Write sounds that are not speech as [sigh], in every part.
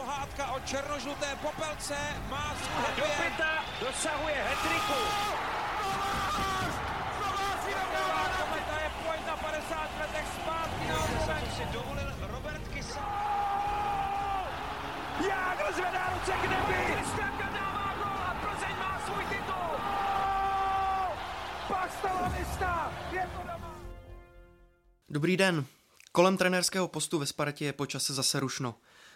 pohádka o černožluté popelce má svůj Do pěta dosahuje hetriku. Kometa je pojď na 50 letech zpátky na si dovolil Robert Kysa. Jágr zvedá ruce k nebi. Kristianka dává gol a Plzeň má svůj titul. Pastalanista je to doma. Dobrý den. Kolem trenérského postu ve Spartě je počase zase rušno.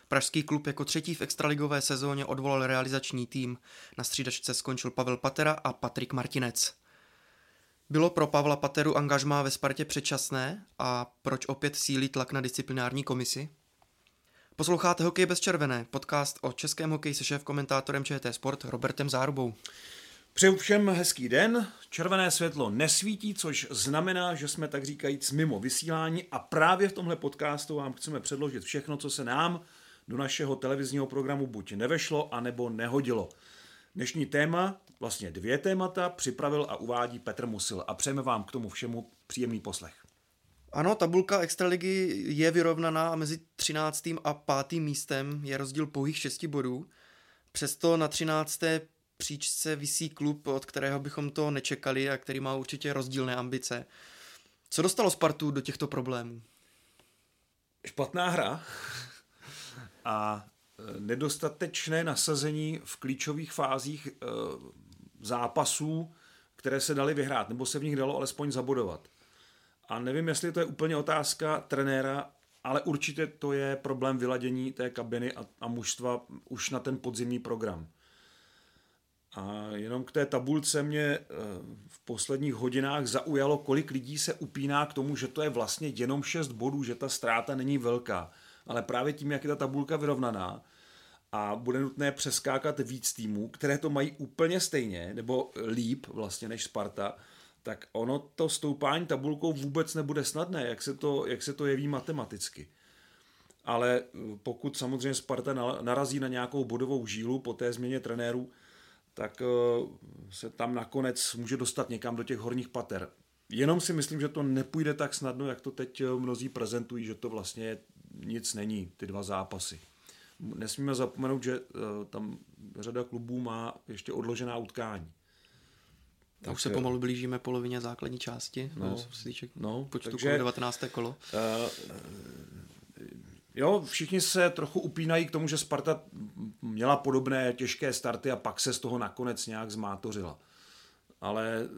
Pražský klub jako třetí v extraligové sezóně odvolal realizační tým. Na střídačce skončil Pavel Patera a Patrik Martinec. Bylo pro Pavla Pateru angažmá ve Spartě předčasné a proč opět sílí tlak na disciplinární komisi? Posloucháte Hokej bez červené, podcast o českém hokeji se šéf komentátorem ČT Sport Robertem Zárubou. Přeju všem hezký den. Červené světlo nesvítí, což znamená, že jsme tak říkajíc mimo vysílání a právě v tomhle podcastu vám chceme předložit všechno, co se nám do našeho televizního programu buď nevešlo, anebo nehodilo. Dnešní téma, vlastně dvě témata, připravil a uvádí Petr Musil a přejeme vám k tomu všemu příjemný poslech. Ano, tabulka Extraligy je vyrovnaná a mezi 13. a 5. místem je rozdíl pouhých 6 bodů. Přesto na 13. příčce visí klub, od kterého bychom to nečekali a který má určitě rozdílné ambice. Co dostalo Spartu do těchto problémů? Špatná hra a e, nedostatečné nasazení v klíčových fázích e, zápasů, které se daly vyhrát, nebo se v nich dalo alespoň zabodovat. A nevím, jestli to je úplně otázka trenéra, ale určitě to je problém vyladění té kabiny a, a mužstva už na ten podzimní program. A jenom k té tabulce mě e, v posledních hodinách zaujalo, kolik lidí se upíná k tomu, že to je vlastně jenom 6 bodů, že ta ztráta není velká. Ale právě tím, jak je ta tabulka vyrovnaná a bude nutné přeskákat víc týmů, které to mají úplně stejně, nebo líp vlastně než Sparta, tak ono to stoupání tabulkou vůbec nebude snadné, jak se to, jak se to jeví matematicky. Ale pokud samozřejmě Sparta narazí na nějakou bodovou žílu po té změně trenérů, tak se tam nakonec může dostat někam do těch horních pater. Jenom si myslím, že to nepůjde tak snadno, jak to teď mnozí prezentují, že to vlastně nic není, ty dva zápasy. Nesmíme zapomenout, že tam řada klubů má ještě odložená utkání. Tak už se pomalu blížíme polovině základní části, no, co se týče no, počtu takže, kolo, 19. kolo. Uh, jo, všichni se trochu upínají k tomu, že Sparta měla podobné těžké starty a pak se z toho nakonec nějak zmátořila. Ale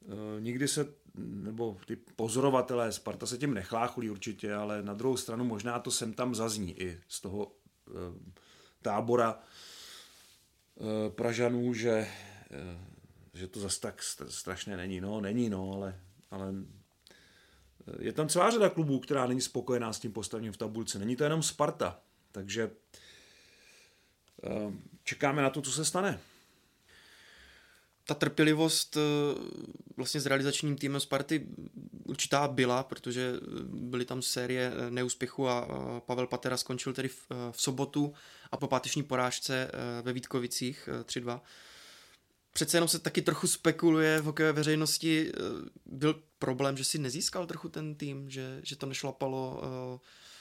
uh, nikdy se, nebo ty pozorovatelé, Sparta se tím nechlácholí určitě, ale na druhou stranu možná to sem tam zazní i z toho uh, tábora uh, Pražanů, že Eh, že to zase tak strašné není. No, není, no, ale, ale eh, je tam celá řada klubů, která není spokojená s tím postavením v tabulce. Není to jenom Sparta, takže eh, čekáme na to, co se stane. Ta trpělivost vlastně s realizačním týmem Sparty určitá byla, protože byly tam série neúspěchu a Pavel Patera skončil tedy v, v sobotu a po páteční porážce ve Vítkovicích 3-2 přece jenom se taky trochu spekuluje v hokejové veřejnosti. Eh, byl problém, že si nezískal trochu ten tým, že, že to nešlapalo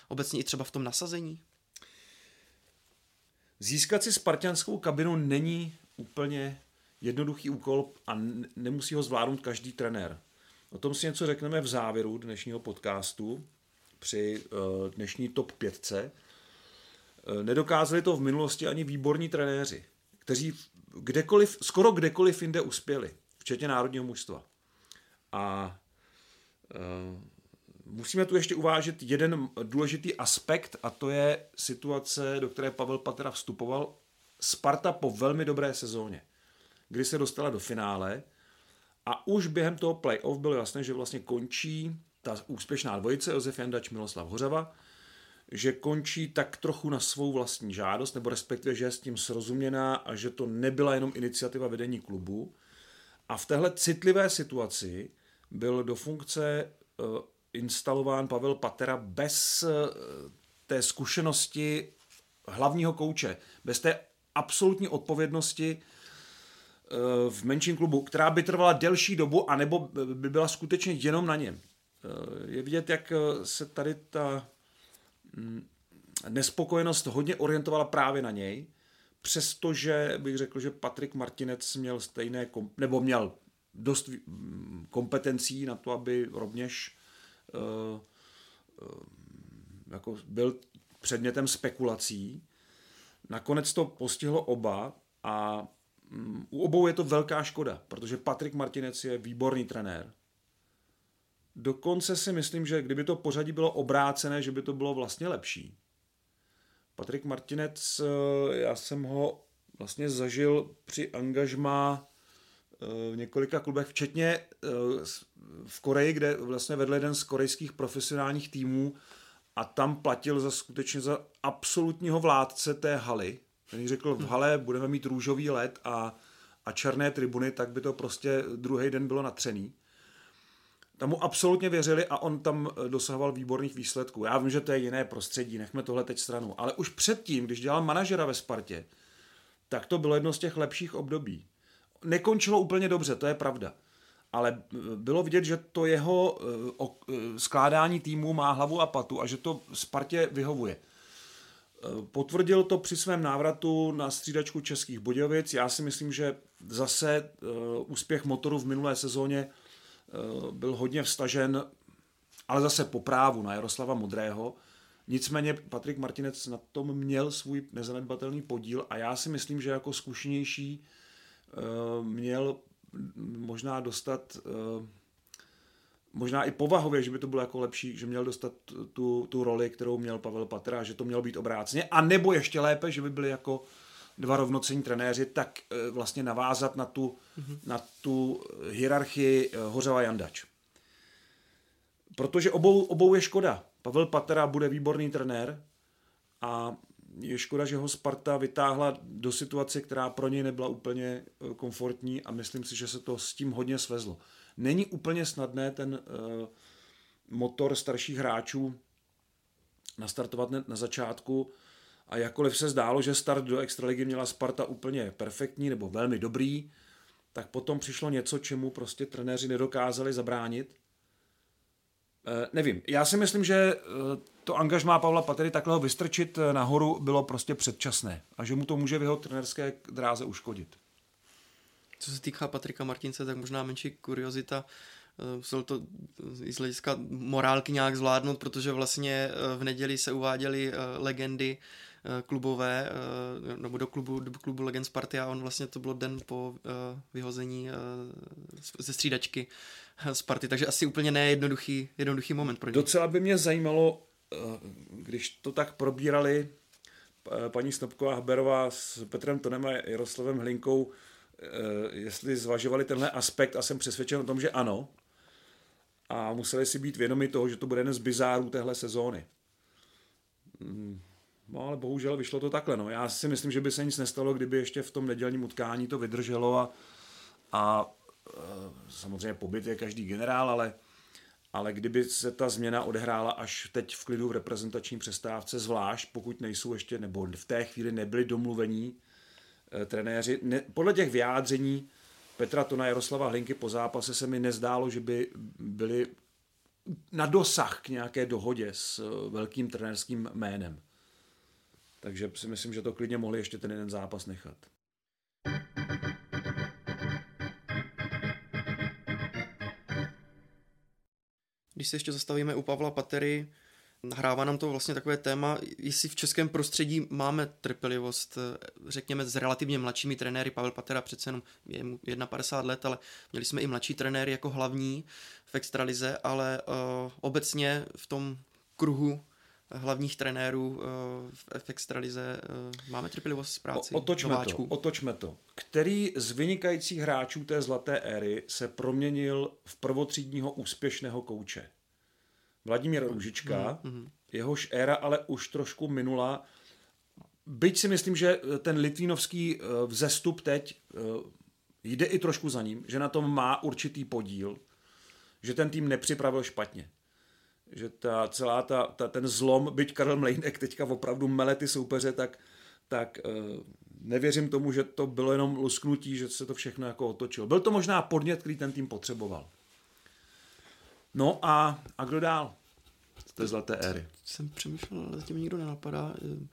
obecně i třeba v tom nasazení? Získat si spartianskou kabinu není úplně jednoduchý úkol a nemusí ho zvládnout každý trenér. O tom si něco řekneme v závěru dnešního podcastu při uh, dnešní top 5. Uh, nedokázali to v minulosti ani výborní trenéři, kteří kdekoliv, skoro kdekoliv jinde uspěli, včetně národního mužstva. A uh, musíme tu ještě uvážit jeden důležitý aspekt a to je situace, do které Pavel Patera vstupoval. Sparta po velmi dobré sezóně, kdy se dostala do finále a už během toho playoff bylo jasné, že vlastně končí ta úspěšná dvojice Josef Jandač, Miloslav Hořava že končí tak trochu na svou vlastní žádost, nebo respektive, že je s tím srozuměná a že to nebyla jenom iniciativa vedení klubu. A v téhle citlivé situaci byl do funkce uh, instalován Pavel Patera bez uh, té zkušenosti hlavního kouče, bez té absolutní odpovědnosti v menším klubu, která by trvala delší dobu, anebo by byla skutečně jenom na něm. Je vidět, jak se tady ta Mm, nespokojenost hodně orientovala právě na něj, přestože bych řekl, že Patrik Martinec měl stejné, nebo měl dost kompetencí na to, aby rovněž jako byl předmětem spekulací. Nakonec to postihlo oba a u obou je to velká škoda, protože Patrik Martinec je výborný trenér. Dokonce si myslím, že kdyby to pořadí bylo obrácené, že by to bylo vlastně lepší. Patrik Martinec, eh, já jsem ho vlastně zažil při angažmá v několika klubech, včetně eh, v Koreji, kde vlastně vedl jeden z korejských profesionálních týmů a tam platil za skutečně za absolutního vládce té haly. Ten řekl, v hale budeme mít růžový led a, a černé tribuny, tak by to prostě druhý den bylo natřený. Tam mu absolutně věřili a on tam dosahoval výborných výsledků. Já vím, že to je jiné prostředí, nechme tohle teď stranu. Ale už předtím, když dělal manažera ve Spartě, tak to bylo jedno z těch lepších období nekončilo úplně dobře, to je pravda. Ale bylo vidět, že to jeho eh, eh, skládání týmu má hlavu a patu a že to Spartě vyhovuje. Eh, potvrdil to při svém návratu na střídačku Českých Budějovic. Já si myslím, že zase úspěch motoru v minulé sezóně byl hodně vstažen, ale zase po právu na Jaroslava Modrého. Nicméně Patrik Martinec na tom měl svůj nezanedbatelný podíl a já si myslím, že jako zkušenější Eh, měl možná dostat eh, možná i povahově, že by to bylo jako lepší, že měl dostat tu, tu roli, kterou měl Pavel Patra, že to mělo být obráceně, a nebo ještě lépe, že by byli jako dva rovnocení trenéři, tak eh, vlastně navázat na tu, mm-hmm. na tu hierarchii Hořava Jandač. Protože obou, obou je škoda. Pavel Patera bude výborný trenér a je škoda, že ho Sparta vytáhla do situace, která pro něj nebyla úplně eh, komfortní a myslím si, že se to s tím hodně svezlo. Není úplně snadné ten uh, motor starších hráčů nastartovat na začátku a jakkoliv se zdálo, že start do extraligy měla Sparta úplně perfektní nebo velmi dobrý, tak potom přišlo něco, čemu prostě trenéři nedokázali zabránit Eh, nevím, já si myslím, že eh, to angažmá Pavla Patery takhle ho vystrčit eh, nahoru bylo prostě předčasné a že mu to může v jeho trenerské dráze uškodit. Co se týká Patrika Martince, tak možná menší kuriozita, musel to i z hlediska morálky nějak zvládnout, protože vlastně v neděli se uváděly legendy klubové, nebo do klubu, do klubu Legend Sparty a on vlastně to bylo den po vyhození ze střídačky Sparty, takže asi úplně nejednoduchý jednoduchý moment pro ně. Docela by mě zajímalo, eh, když to tak probírali eh, paní Snobková Haberová s Petrem Tonem a Jaroslavem Hlinkou, eh, jestli zvažovali tenhle aspekt a jsem přesvědčen o tom, že ano. A museli si být vědomi toho, že to bude jeden z bizárů téhle sezóny. Hmm. No ale bohužel vyšlo to takhle. No. Já si myslím, že by se nic nestalo, kdyby ještě v tom nedělním utkání to vydrželo a, a Eh, samozřejmě pobyt je každý generál, ale, ale kdyby se ta změna odehrála až teď v klidu v reprezentační přestávce, zvlášť pokud nejsou ještě, nebo v té chvíli nebyli domluvení eh, trenéři, ne, podle těch vyjádření Petra Tona Jaroslava Hlinky po zápase se mi nezdálo, že by byli na dosah k nějaké dohodě s eh, velkým trenérským jménem. Takže si myslím, že to klidně mohli ještě ten jeden zápas nechat. Když se ještě zastavíme u Pavla Patery, nahrává nám to vlastně takové téma, jestli v českém prostředí máme trpělivost, řekněme, s relativně mladšími trenéry. Pavel Patera přece jenom je mu 51 let, ale měli jsme i mladší trenéry jako hlavní v extralize, ale uh, obecně v tom kruhu hlavních trenérů eh, v extralize. Eh, máme trpělivost s práci o, otočme nováčků. to, otočme to. Který z vynikajících hráčů té zlaté éry se proměnil v prvotřídního úspěšného kouče? Vladimír Růžička, mm-hmm. jehož éra ale už trošku minula. Byť si myslím, že ten litvínovský eh, vzestup teď jde i trošku za ním, že na tom má určitý podíl, že ten tým nepřipravil špatně že ta celá ta, ta, ten zlom, byť Karel Mlejnek teďka opravdu mele ty soupeře, tak, tak uh, nevěřím tomu, že to bylo jenom lusknutí, že se to všechno jako otočilo. Byl to možná podnět, který ten tým potřeboval. No a, a kdo dál? té zlaté éry. Jsem přemýšlel, ale zatím nikdo nenapadá. Uh,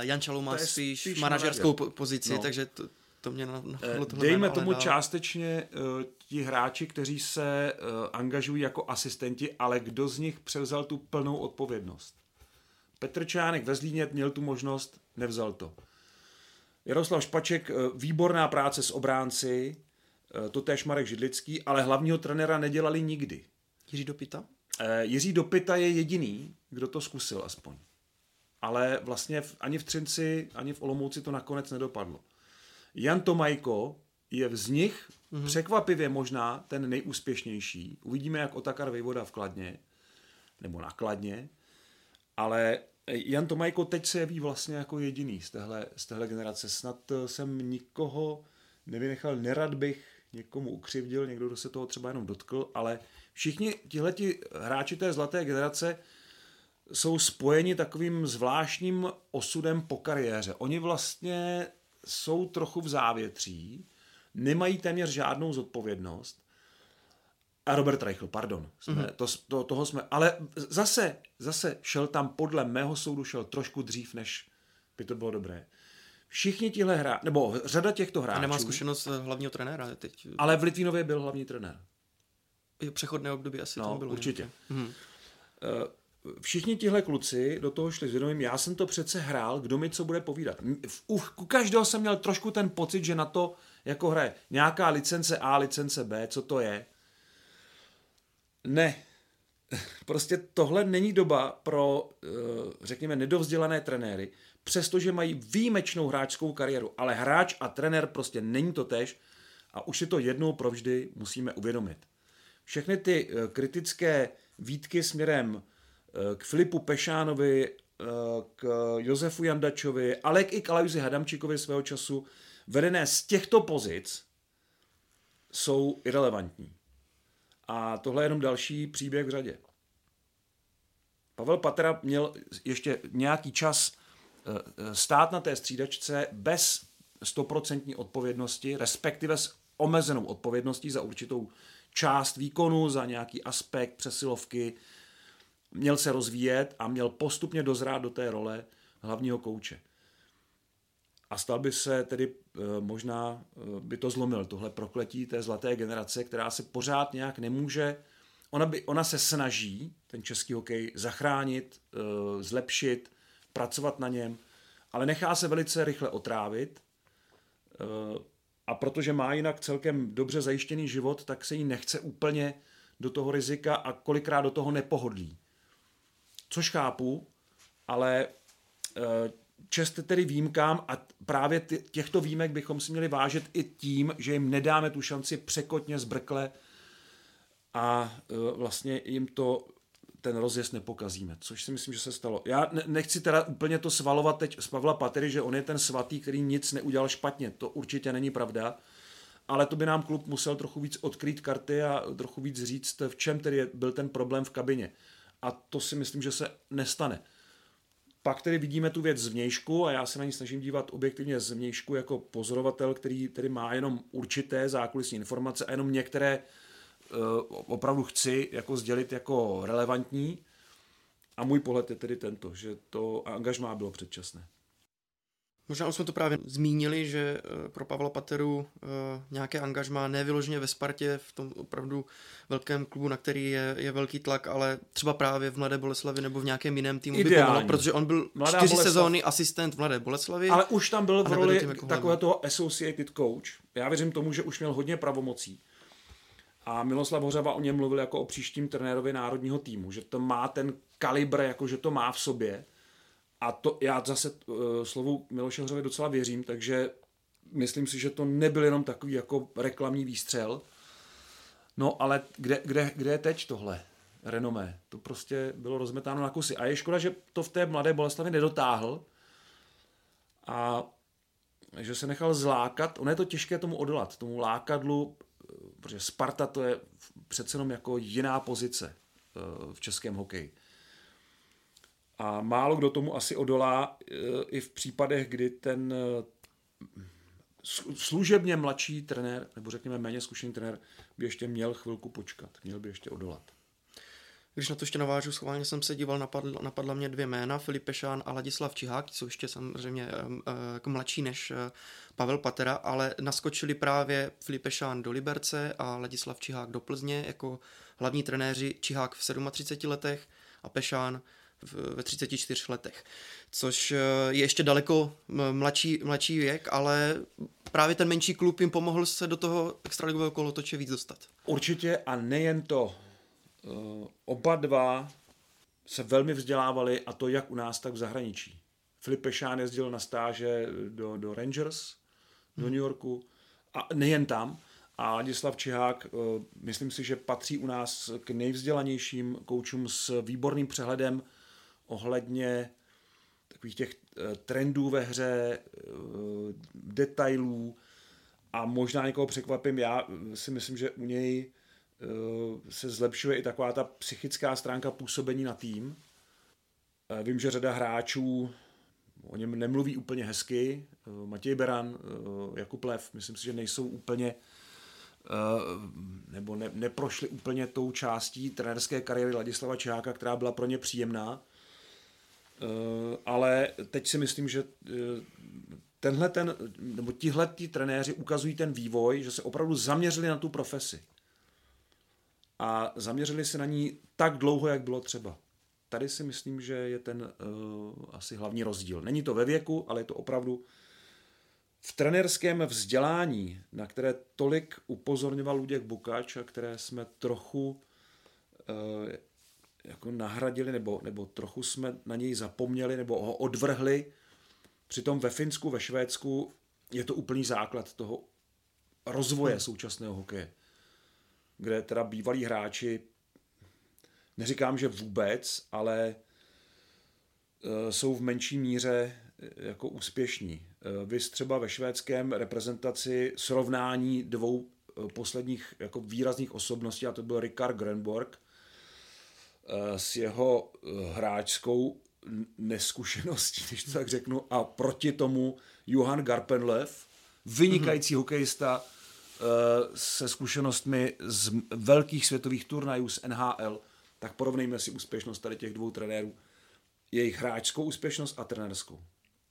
Jan Čalou má To je spíš, spíš manažerskou manažer. po- pozici, No. takže to, to mě na, Eh, na, tohle Dejme jméno, tomu dál. částečně uh, ti hráči, kteří se uh, angažují jako asistenti, ale kdo z nich převzal tu plnou odpovědnost? Petr Čánek ve Zlíně měl tu možnost, nevzal to. Jaroslav Špaček, výborná práce s obránci, to též Marek Židlický, ale hlavního trenéra nedělali nikdy. Jiří Dopita? Eh, Jiří Dopita je jediný, kdo to zkusil aspoň. Ale vlastně ani v Třinci, ani v Olomouci to nakonec nedopadlo. Jan Tomajko je z nich mm-hmm. překvapivě možná ten nejúspěšnější. Uvidíme, jak Otakar Vejvoda v Kladně, nebo na Kladně, ale Jan Tomajko teď se jeví vlastně jako jediný z téhle, z téhle generace. Snad eh, jsem nikoho nevynechal, nerad bych někomu ukřivdil, někdo, kdo se toho třeba jenom dotkl, ale všichni tihleti hráči té zlaté generace jsou spojeni takovým zvláštním osudem po kariéře. Oni vlastně jsou trochu v závětří, nemají téměř žádnou zodpovědnost. A Robert Reichl, pardon, jsme, mm-hmm. to, to, toho jsme, ale zase, zase šel tam podle mého soudu šel trošku dřív, než by to bylo dobré. Všichni tihle hráči, nebo řada těchto hráčů, A nemá zkušenost eh, hlavního trenéra teď. ale v Litvínově byl hlavní trenér. Jo, Přechodné období asi No, tam bylo. určitě. Eh, Všichni tihle kluci do toho šli s vědomím, já jsem to přece hrál, kdo mi co bude povídat. U, u každého jsem měl trošku ten pocit, že na to jako hraje nějaká licence A, licence B, co to je. Ne. [laughs] Prostě tohle není doba pro, eh, řekněme, nedovzdělané trenéry, přestože mají výjimečnou hráčskou kariéru, ale hráč a trenér prostě není to tež a už si to jednou provždy musíme uvědomit. Všechny ty eh, kritické výtky směrem eh, k Filipu Pešánovi, eh, k Josefu Jandačovi, ale i k Alajzi Hadamčíkovi svého času, vedené z těchto pozic, jsou irrelevantní. A tohle je jenom další příběh v řadě. Pavel Patera měl ještě nějaký čas stát na té střídačce bez stoprocentní odpovědnosti, respektive s omezenou odpovědností za určitou část výkonu, za nějaký aspekt přesilovky. Měl se rozvíjet a měl postupně dozrát do té role hlavního kouče. A stal by se tedy eh, možná, eh, by to zlomil, tohle prokletí té zlaté generace, která se pořád nějak nemůže, ona, by, ona se snaží ten český hokej zachránit, eh, zlepšit, pracovat na něm, ale nechá se velice rychle otrávit eh, a protože má jinak celkem dobře zajištěný život, tak se jí nechce úplně do toho rizika a kolikrát do toho nepohodlí. Což chápu, ale eh, čest tedy výjimkám a právě těchto výjimek bychom si měli vážit i tím, že jim nedáme tu šanci překotně zbrkle a eh, vlastně jim to ten rozjezd nepokazíme, což si myslím, že se stalo. Já ne- nechci teda úplně to svalovat teď z Pavla Patery, že on je ten svatý, který nic neudělal špatně. To určitě není pravda, ale to by nám klub musel trochu víc odkrýt karty a trochu víc říct, v čem tedy byl ten problém v kabině. A to si myslím, že se nestane. Pak tedy vidíme tu věc zvnějšku a já se na ní snažím dívat objektivně zvnějšku jako pozorovatel, který tedy má jenom určité zákulisní informace a jenom některé opravdu chci jako sdělit jako relevantní. A můj pohled je tedy tento, že to angažmá bylo předčasné. Možná už jsme to právě zmínili, že eh, pro Pavla Pateru eh, nějaké angažmá nevyloženě ve Spartě, v tom opravdu velkém klubu, na který je, je velký tlak, ale třeba právě v Mladé Boleslavi nebo v nějakém jiném týmu by Ideální. pomohlo, protože on byl Mladá čtyři Boleslav- sezóny asistent v Mladé Boleslavi. Ale už tam byl v roli jako takového toho associated coach. Já věřím tomu, že už měl hodně pravomocí. A Miloslav Hořava o něm mluvil jako o příštím trenérovi národního týmu, že to má ten kalibr, jako že to má v sobě. A to já zase uh, slovu Miloše Hořavy docela věřím, takže myslím si, že to nebyl jenom takový jako reklamní výstřel. No ale kde, kde, kde je teď tohle renomé? To prostě bylo rozmetáno na kusy. A je škoda, že to v té mladé Boleslavi nedotáhl a že se nechal zlákat. Ono je to těžké tomu odolat, tomu lákadlu, protože Sparta to je přece jenom jako jiná pozice eh, v českém hokeji. A málo kdo tomu asi odolá eh, i v případech, kdy ten eh, služebně mladší trenér, nebo řekněme méně zkušený trenér, by ještě měl chvilku počkat, měl by ještě odolat. Když na to ještě navážu, schválně jsem se díval, napadl, napadla mě dvě jména, Filip Pešán a Ladislav Čihák, jsou ještě samozřejmě jako mladší než Pavel Patera, ale naskočili právě Filip Pešán do Liberce a Ladislav Čihák do Plzně jako hlavní trenéři Čihák v 37 letech a Pešán ve 34 letech, což je ještě daleko mladší, mladší věk, ale právě ten menší klub jim pomohl se do toho extraligového kolotoče víc dostat. Určitě a nejen to. Eh, oba dva se velmi vzdělávali a to jak u nás, tak v zahraničí. Filip Pešán jezdil na stáže do, do Rangers, do New Yorku a nejen tam. A Ladislav Čihák, eh, myslím si, že patří u nás k nejvzdělanějším koučům s výborným přehledem ohledně takových těch eh, trendů ve hře, detailů a možná někoho překvapím, já si myslím, že u něj Eh, se zlepšuje i taková ta psychická stránka působení na tým. Eh, vím, že řada hráčů o něm nemluví úplně hezky. Eh, Matěj Beran, Jakub Lev, myslím si, že nejsou úplně nebo ne, neprošli úplně tou částí trenérské kariéry Ladislava Čeháka, která byla pro ně příjemná. Ale teď si myslím, že tenhle ten, nebo tihle trenéři ukazují ten vývoj, že se opravdu zaměřili na tu profesi a zaměřili se na ní tak dlouho, jak bylo třeba. Tady si myslím, že je ten uh, asi hlavní rozdíl. Není to ve věku, ale je to opravdu v trenerském vzdělání, na které tolik upozorňoval Luděk Bukač a které jsme trochu uh, jako nahradili, nebo, nebo trochu jsme na něj zapomněli, nebo ho odvrhli. Přitom ve Finsku, ve Švédsku je to úplný základ toho rozvoje hmm. současného hokeje kde teda bývalí hráči, neříkám, že vůbec, ale e, jsou v menší míře e, jako úspěšní. E, vy třeba ve švédském reprezentaci srovnání dvou posledních jako výrazných osobností, a to byl Rikard Grenborg s jeho hráčskou neskušeností, když to tak řeknu, a proti tomu Johan Garpenlev, vynikající mm-hmm. hokejista, se zkušenostmi z velkých světových turnajů z NHL, tak porovnejme si úspěšnost tady těch dvou trenérů. Jejich hráčskou úspěšnost a trenérskou.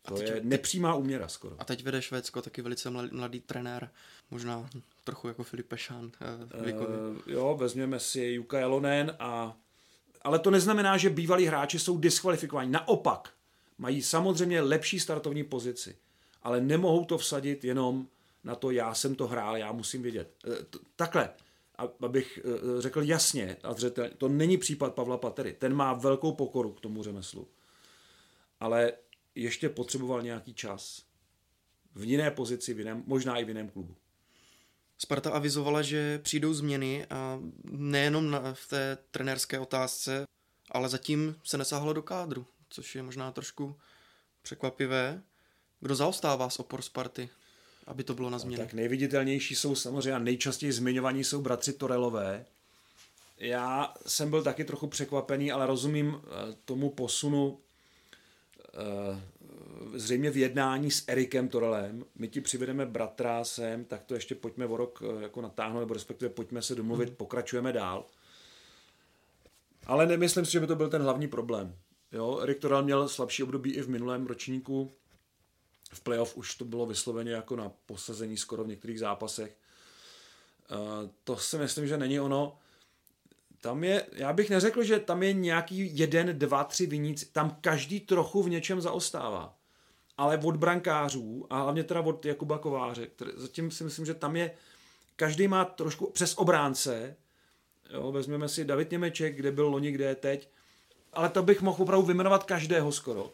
To a teď, je nepřímá úměra skoro. A teď vede Švédsko taky velice mladý, mladý trenér, možná trochu jako Filip Pešán. Uh, jo, vezměme si Juka Jalonen a ale to neznamená, že bývalí hráči jsou diskvalifikováni. Naopak, mají samozřejmě lepší startovní pozici, ale nemohou to vsadit jenom na to, já jsem to hrál, já musím vědět. E, takhle, abych e, řekl jasně a zřetelně, to není případ Pavla Patery. Ten má velkou pokoru k tomu řemeslu. Ale ještě potřeboval nějaký čas. V jiné pozici, v jiném, možná i v jiném klubu. Sparta avizovala, že přijdou změny a nejenom na, v té trenérské otázce, ale zatím se nesáhlo do kádru, což je možná trošku překvapivé. Kdo zaostává z opor Sparty? Aby to bylo na změnu. tak nejviditelnější jsou samozřejmě a nejčastěji zmiňovaní jsou bratři Torelové. Já jsem byl taky trochu překvapený, ale rozumím eh, tomu posunu eh, zřejmě v jednání s Erikem Torelem. My ti přivedeme bratra sem, tak to ještě pojďme o rok eh, jako natáhnout, nebo respektive pojďme se domluvit, hmm. pokračujeme dál. Ale nemyslím si, že by to byl ten hlavní problém. Jo, Erik Torel měl slabší období i v minulém ročníku, v playoff už to bylo vysloveně jako na posazení skoro v některých zápasech. Uh, to si myslím, že není ono. Tam je, já bych neřekl, že tam je nějaký jeden, dva, tři viníci, tam každý trochu v něčem zaostává. Ale od brankářů a hlavně teda od Jakuba Kováře, který, zatím si myslím, že tam je, každý má trošku přes obránce, jo, vezmeme si David Němeček, kde byl loni, kde je teď, ale to bych mohl opravdu vyjmenovat každého skoro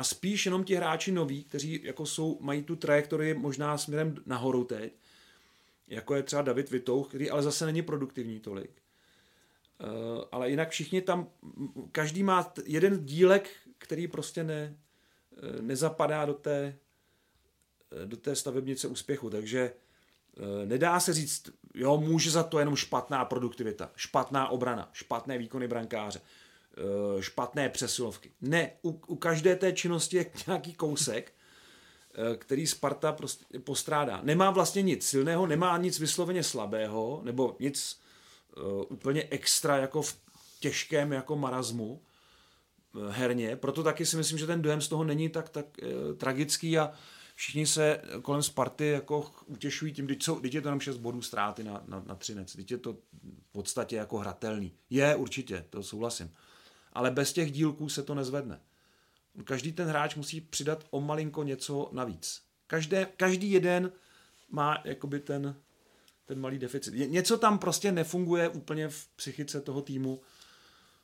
a spíš jenom ti hráči noví, kteří jako jsou, mají tu trajektorii možná směrem nahoru teď, jako je třeba David Vitouch, který ale zase není produktivní tolik. Uh, ale jinak všichni tam, každý má jeden dílek, který prostě ne, eh, nezapadá do té, eh, do té stavebnice úspěchu, takže nedá se říct, jo, může za to jenom špatná produktivita, špatná obrana, špatné výkony brankáře. Eh, špatné přesilovky. Ne, u, u každé té činnosti je nějaký kousek, eh, který Sparta prostě postrádá. Nemá vlastně nic silného, nemá nic vysloveně slabého, nebo nic uh, úplně extra jako v těžkém jako marazmu herně, proto taky si myslím, že ten dojem z toho není tak, tak e, tragický a všichni se kolem Sparty jako utěšují tím, teď, jsou, teď je to jenom 6 bodů ztráty na, na, na Třinec, teď je to v podstatě jako hratelný. Je určitě, to souhlasím. Ale bez těch dílků se to nezvedne. Každý ten hráč musí přidat o malinko něco navíc. Každé, každý jeden má jakoby ten, ten malý deficit. Něco tam prostě nefunguje úplně v psychice toho týmu,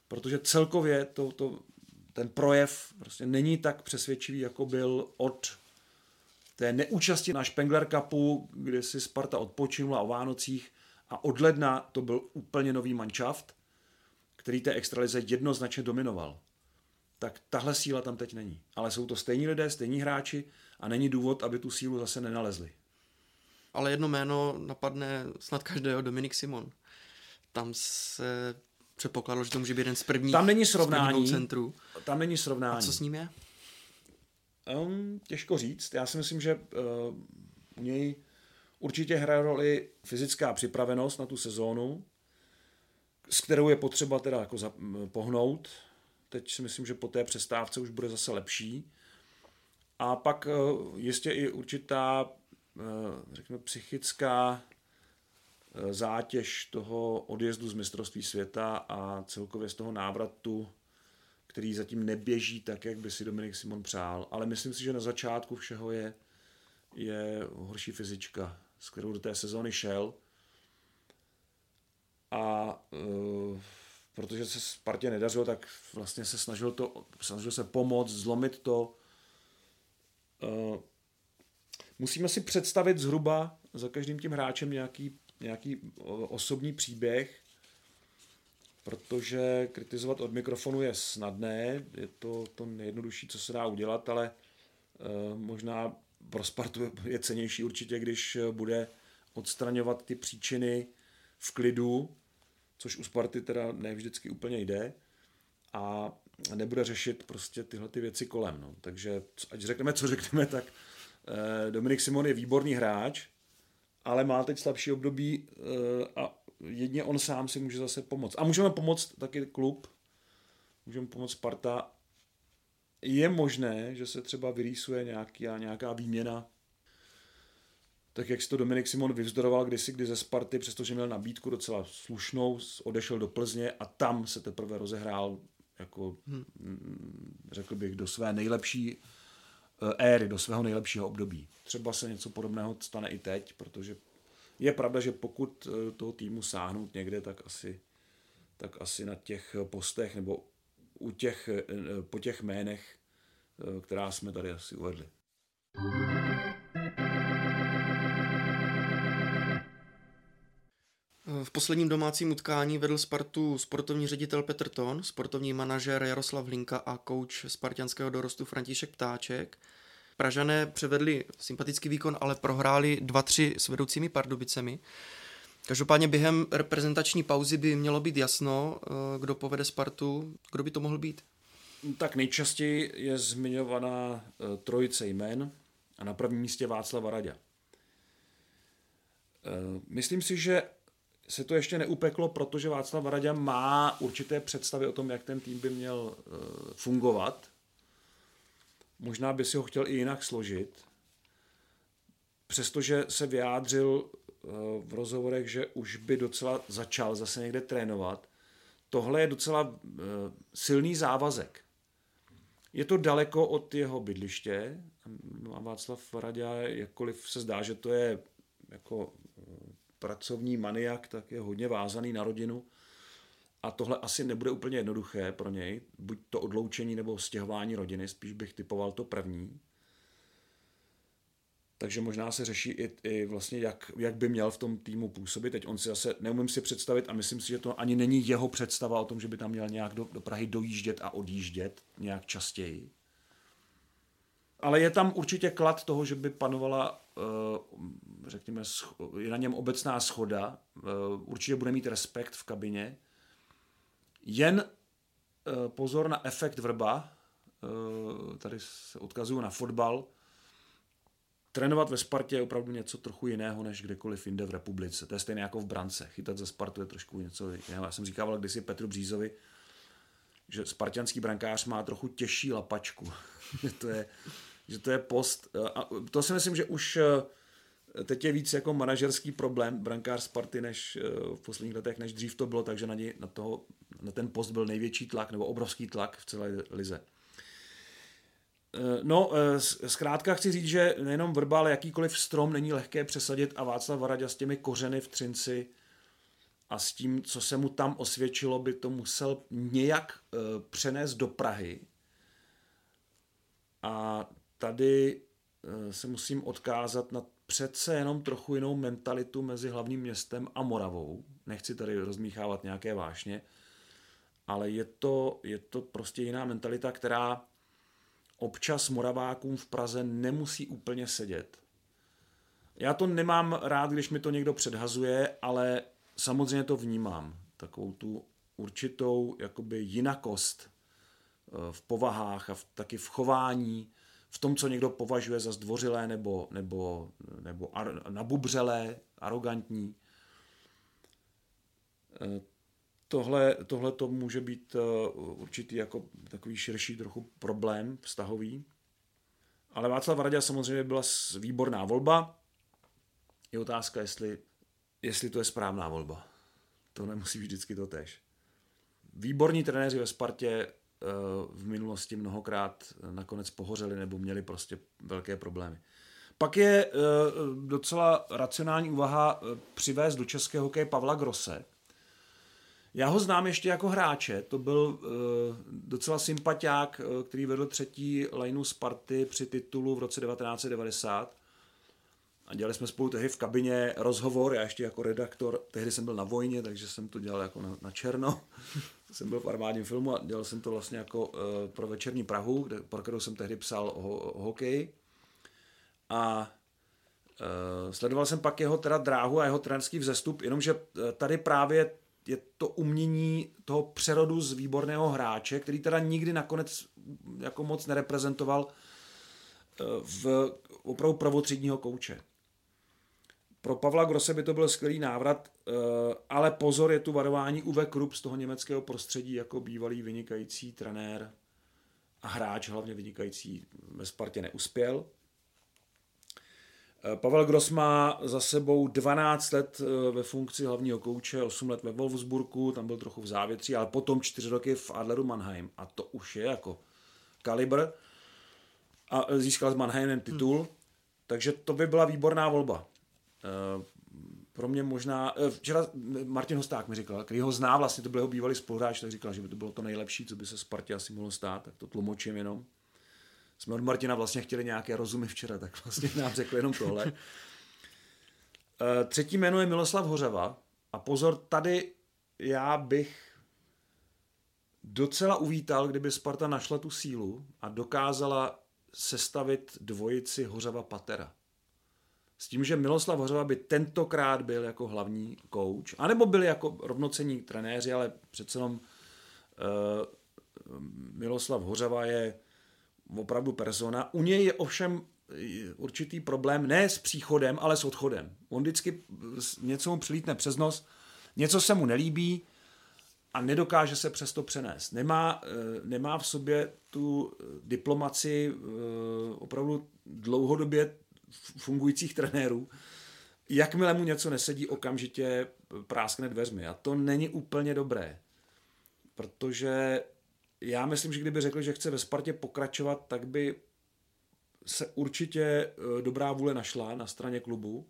protože celkově to, to, ten projev prostě není tak přesvědčivý, jako byl od té neúčasti na Spengler Cupu, kde si Sparta odpočinula o Vánocích a od ledna to byl úplně nový manšaft, který té extralize jednoznačně dominoval. Tak tahle síla tam teď není. Ale jsou to stejní lidé, stejní hráči a není důvod, aby tu sílu zase nenalezli. Ale jedno jméno napadne snad každého Dominik Simon. Tam se předpokládalo, že to může být jeden z prvních Tam není srovnání. centrů. Tam není srovnání. A co s ním je? Um, těžko říct. Já si myslím, že uh, u něj určitě hraje roli fyzická připravenost na tu sezónu, s kterou je potřeba teda jako za, pohnout. Teď si myslím, že po té přestávce už bude zase lepší. A pak uh, jistě i určitá, uh, řekněme, psychická zátěž toho odjezdu z mistrovství světa a celkově z toho návratu který zatím neběží tak, jak by si Dominik Simon přál, ale myslím si, že na začátku všeho je, je horší fyzička, s kterou do té sezóny šel. A uh, protože se Spartě nedařilo, tak vlastně se snažil, to, snažil se pomoct, zlomit to. Uh, musíme si představit zhruba za každým tím hráčem nějaký, nějaký osobní příběh, protože kritizovat od mikrofonu je snadné, je to to nejjednodušší, co se dá udělat, ale uh, možná pro Spartu je cenější určitě, když bude odstraňovat ty příčiny v klidu, což u Sparty teda ne vždycky úplně jde a nebude řešit prostě tyhle ty věci kolem. No. Takže ať řekneme, co řekneme, tak eh, Dominik Simon je výborný hráč, ale má teď slabší období eh, a jedně on sám si může zase pomoct. A můžeme pomoct taky klub, můžeme pomoct Sparta. Je možné, že se třeba vyrýsuje nějaký, nějaká výměna, tak jak si to Dominik Simon vyvzdoroval kdysi, kdy ze Sparty, přestože měl nabídku docela slušnou, odešel do Plzně a tam se teprve rozehrál jako, hmm. řekl bych, do své nejlepší eh, éry, do svého nejlepšího období. Třeba se něco podobného stane i teď, protože je pravda, že pokud eh, toho týmu sáhnout někde, tak asi, tak asi na těch postech nebo u těch, eh, po těch jménech, která jsme tady asi uvedli. V posledním domácím utkání vedl Spartu sportovní ředitel Petr Ton, sportovní manažer Jaroslav Hlinka a kouč spartianského dorostu František Ptáček. Pražané převedli sympatický výkon, ale prohráli 2-3 s vedoucími Pardubicemi. Každopádně během reprezentační pauzy by mělo být jasno, eh, kdo povede Spartu, kdo by to mohl být. Tak nejčastěji je zmiňovaná eh, trojice jmén a na prvním místě Václava Radě. Eh, myslím si, že se to ještě neupeklo, protože Václav Radě má určité představy o tom, jak ten tým by měl fungovat Možná by si ho chtěl i jinak složit, přestože se vyjádřil eh, v rozhovorech, že už by docela začal zase někde trénovat. Tohle je docela eh, silný závazek. Je to daleko od jeho bydliště a Václav Radě, jakkoliv se zdá, že to je jako eh, pracovní maniak, tak je hodně vázaný na rodinu a tohle asi nebude úplně jednoduché pro něj, buď to odloučení nebo stěhování rodiny, spíš bych typoval to první. Takže možná se řeší i, i vlastně, jak, jak by měl v tom týmu působit. Teď on si zase neumím si představit a myslím si, že to ani není jeho představa o tom, že by tam měl nějak do, do Prahy dojíždět a odjíždět nějak častěji. Ale je tam určitě klad toho, že by panovala, řekněme, je na něm obecná schoda. Eh, určitě bude mít respekt v kabině jen eh, pozor na efekt vrba, eh, tady se odkazuju na fotbal, trénovat ve Spartě je opravdu něco trochu jiného, než kdekoliv jinde v republice. To je stejné jako v brance. Chytat za Spartu je trošku něco jiného. Já jsem říkával kdysi Petru Břízovi, že spartianský brankář má trochu těžší lapačku. [laughs] to je, že to je post. A to si myslím, že už teď je víc jako manažerský problém brankář Sparty než v posledních letech, než dřív to bylo, takže na, něj, na, toho, na ten post byl největší tlak nebo obrovský tlak v celé lize. No, zkrátka chci říct, že nejenom vrba, ale jakýkoliv strom není lehké přesadit a Václav Varaďa s těmi kořeny v Třinci a s tím, co se mu tam osvědčilo, by to musel nějak přenést do Prahy. A tady se musím odkázat na přece jenom trochu jinou mentalitu mezi hlavním městem a Moravou. Nechci tady rozmíchávat nějaké vášně, ale je to, je to prostě jiná mentalita, která občas Moravákům v Praze nemusí úplně sedět. Já to nemám rád, když mi to někdo předhazuje, ale samozřejmě to vnímám. Takovou tu určitou jakoby jinakost eh, v povahách a v, taky v chování, v tom, co někdo považuje za zdvořilé nebo, nebo, nebo ar, nabubřelé, arrogantní. Eh, tohle, tohle to může být eh, určitý jako takový širší trochu problém vztahový. Ale Václav Radě samozřejmě byla výborná volba. Je otázka, jestli, jestli to je správná volba. To nemusí být vždycky to tež. Výborní trenéři ve Spartě v minulosti mnohokrát nakonec pohořeli nebo měli prostě velké problémy. Pak je eh, docela racionální úvaha přivést do českého hokeje Pavla Grosse, já ho znám ještě jako hráče, to byl uh, docela sympatiák, který vedl třetí lineu Sparty při titulu v roce 1990. A dělali jsme spolu tehdy v kabině rozhovor, já ještě jako redaktor, tehdy jsem byl na vojně, takže jsem to dělal jako na, na černo. Jsem byl v armádním filmu a dělal jsem to vlastně jako uh, pro večerní Prahu, kde, pro kterou jsem tehdy psal ho, hokej. A uh, sledoval jsem pak jeho teda dráhu a jeho trenský vzestup, jenomže tady právě je to umění toho přerodu z výborného hráče, který teda nikdy nakonec jako moc nereprezentoval eh, v opravdu prvotřídního kouče. Pro Pavla Grosse by to byl skvělý návrat, eh, ale pozor, je tu varování Uwe Krupp z toho německého prostředí jako bývalý vynikající trenér a hráč, hlavně vynikající ve Spartě neuspěl. Eh, Pavel Gross má za sebou 12 let eh, ve funkci hlavního kouče, 8 let ve Wolfsburgu, tam byl trochu v závětří, ale potom 4 roky v Adleru Mannheim. A to už je jako kalibr. A získal s Mannheimem titul, hmm. takže to by byla výborná volba. Eh, pro mě možná, včera Martin Hosták mi říkal, který ho zná, vlastně to byl jeho bývalý spoluhráč, tak říkal, že by to bylo to nejlepší, co by se Spartě asi mohlo stát, tak to tlumočím jenom jsme od Martina vlastně chtěli nějaké rozumy včera, tak vlastně nám řekl jenom tohle. Eh, třetí jméno je Miloslav Hořava. A pozor, tady já bych docela uvítal, kdyby Sparta našla tu sílu a dokázala sestavit dvojici Hořava Patera. S tím, že Miloslav Hořava by tentokrát byl jako hlavní kouč, anebo byli jako rovnocení trenéři, ale přece jenom uh, Miloslav Hořava je opravdu persona. U něj je ovšem určitý problém ne s příchodem, ale s odchodem. On vždycky něco mu přilítne přes nos, něco se mu nelíbí a nedokáže se přesto přenést. Nemá, eh, nemá v sobě tu diplomaci eh, opravdu dlouhodobě fungujících trenérů. Jakmile mu něco nesedí, okamžitě práskne dveřmi. A to není úplně dobré, protože já myslím, že kdyby řekl, že chce ve Spartě pokračovat, tak by se určitě eh, dobrá vůle našla na straně klubu.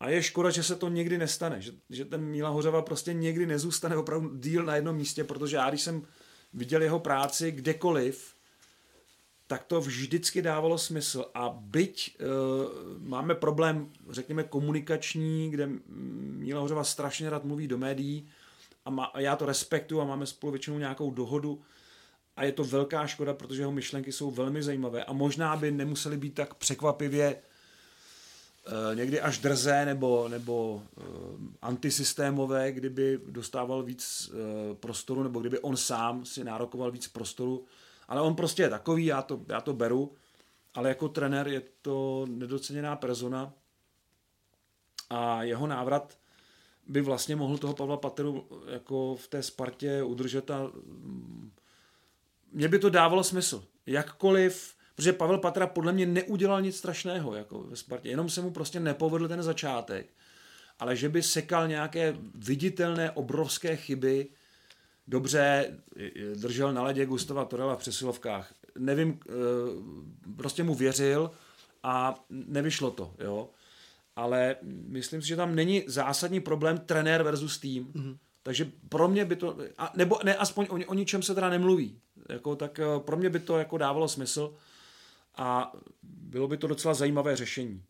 A je škoda, že se to někdy nestane, že, že ten Míla Hořava prostě někdy nezůstane opravdu díl na jednom místě, protože já, když jsem viděl jeho práci kdekoliv, tak to vždycky dávalo smysl. A byť e, máme problém, řekněme, komunikační, kde Míla Hořava strašně rád mluví do médií, a, má, a já to respektuju a máme spolu většinou nějakou dohodu a je to velká škoda, protože jeho myšlenky jsou velmi zajímavé a možná by nemuseli být tak překvapivě uh, někdy až drzé nebo, nebo uh, antisystémové, kdyby dostával víc uh, prostoru nebo kdyby on sám si nárokoval víc prostoru. Ale on prostě je takový, já to, já to beru. ale jako trenér je to nedoceněná persona a jeho návrat by vlastně mohl toho Pavla Pateru jako v té Spartě udržet a mm, mně by to dávalo smysl. Jakkoliv, protože Pavel Patra podle mě neudělal nic strašného jako ve Spartě, jenom se mu prostě nepovedl ten začátek. Ale že by sekal nějaké viditelné obrovské chyby, dobře, držel na ledě Gustava Torela v přesilovkách. Nevím, eh, prostě mu věřil a nevyšlo to, jo. Ale myslím si, že tam není zásadní problém trenér versus tým. Mm-hmm. Takže pro mě by to, a, nebo ne, aspoň o, o ničem se teda nemluví, jako, tak eh, pro mě by to jako dávalo smysl a bylo by to docela zajímavé řešení.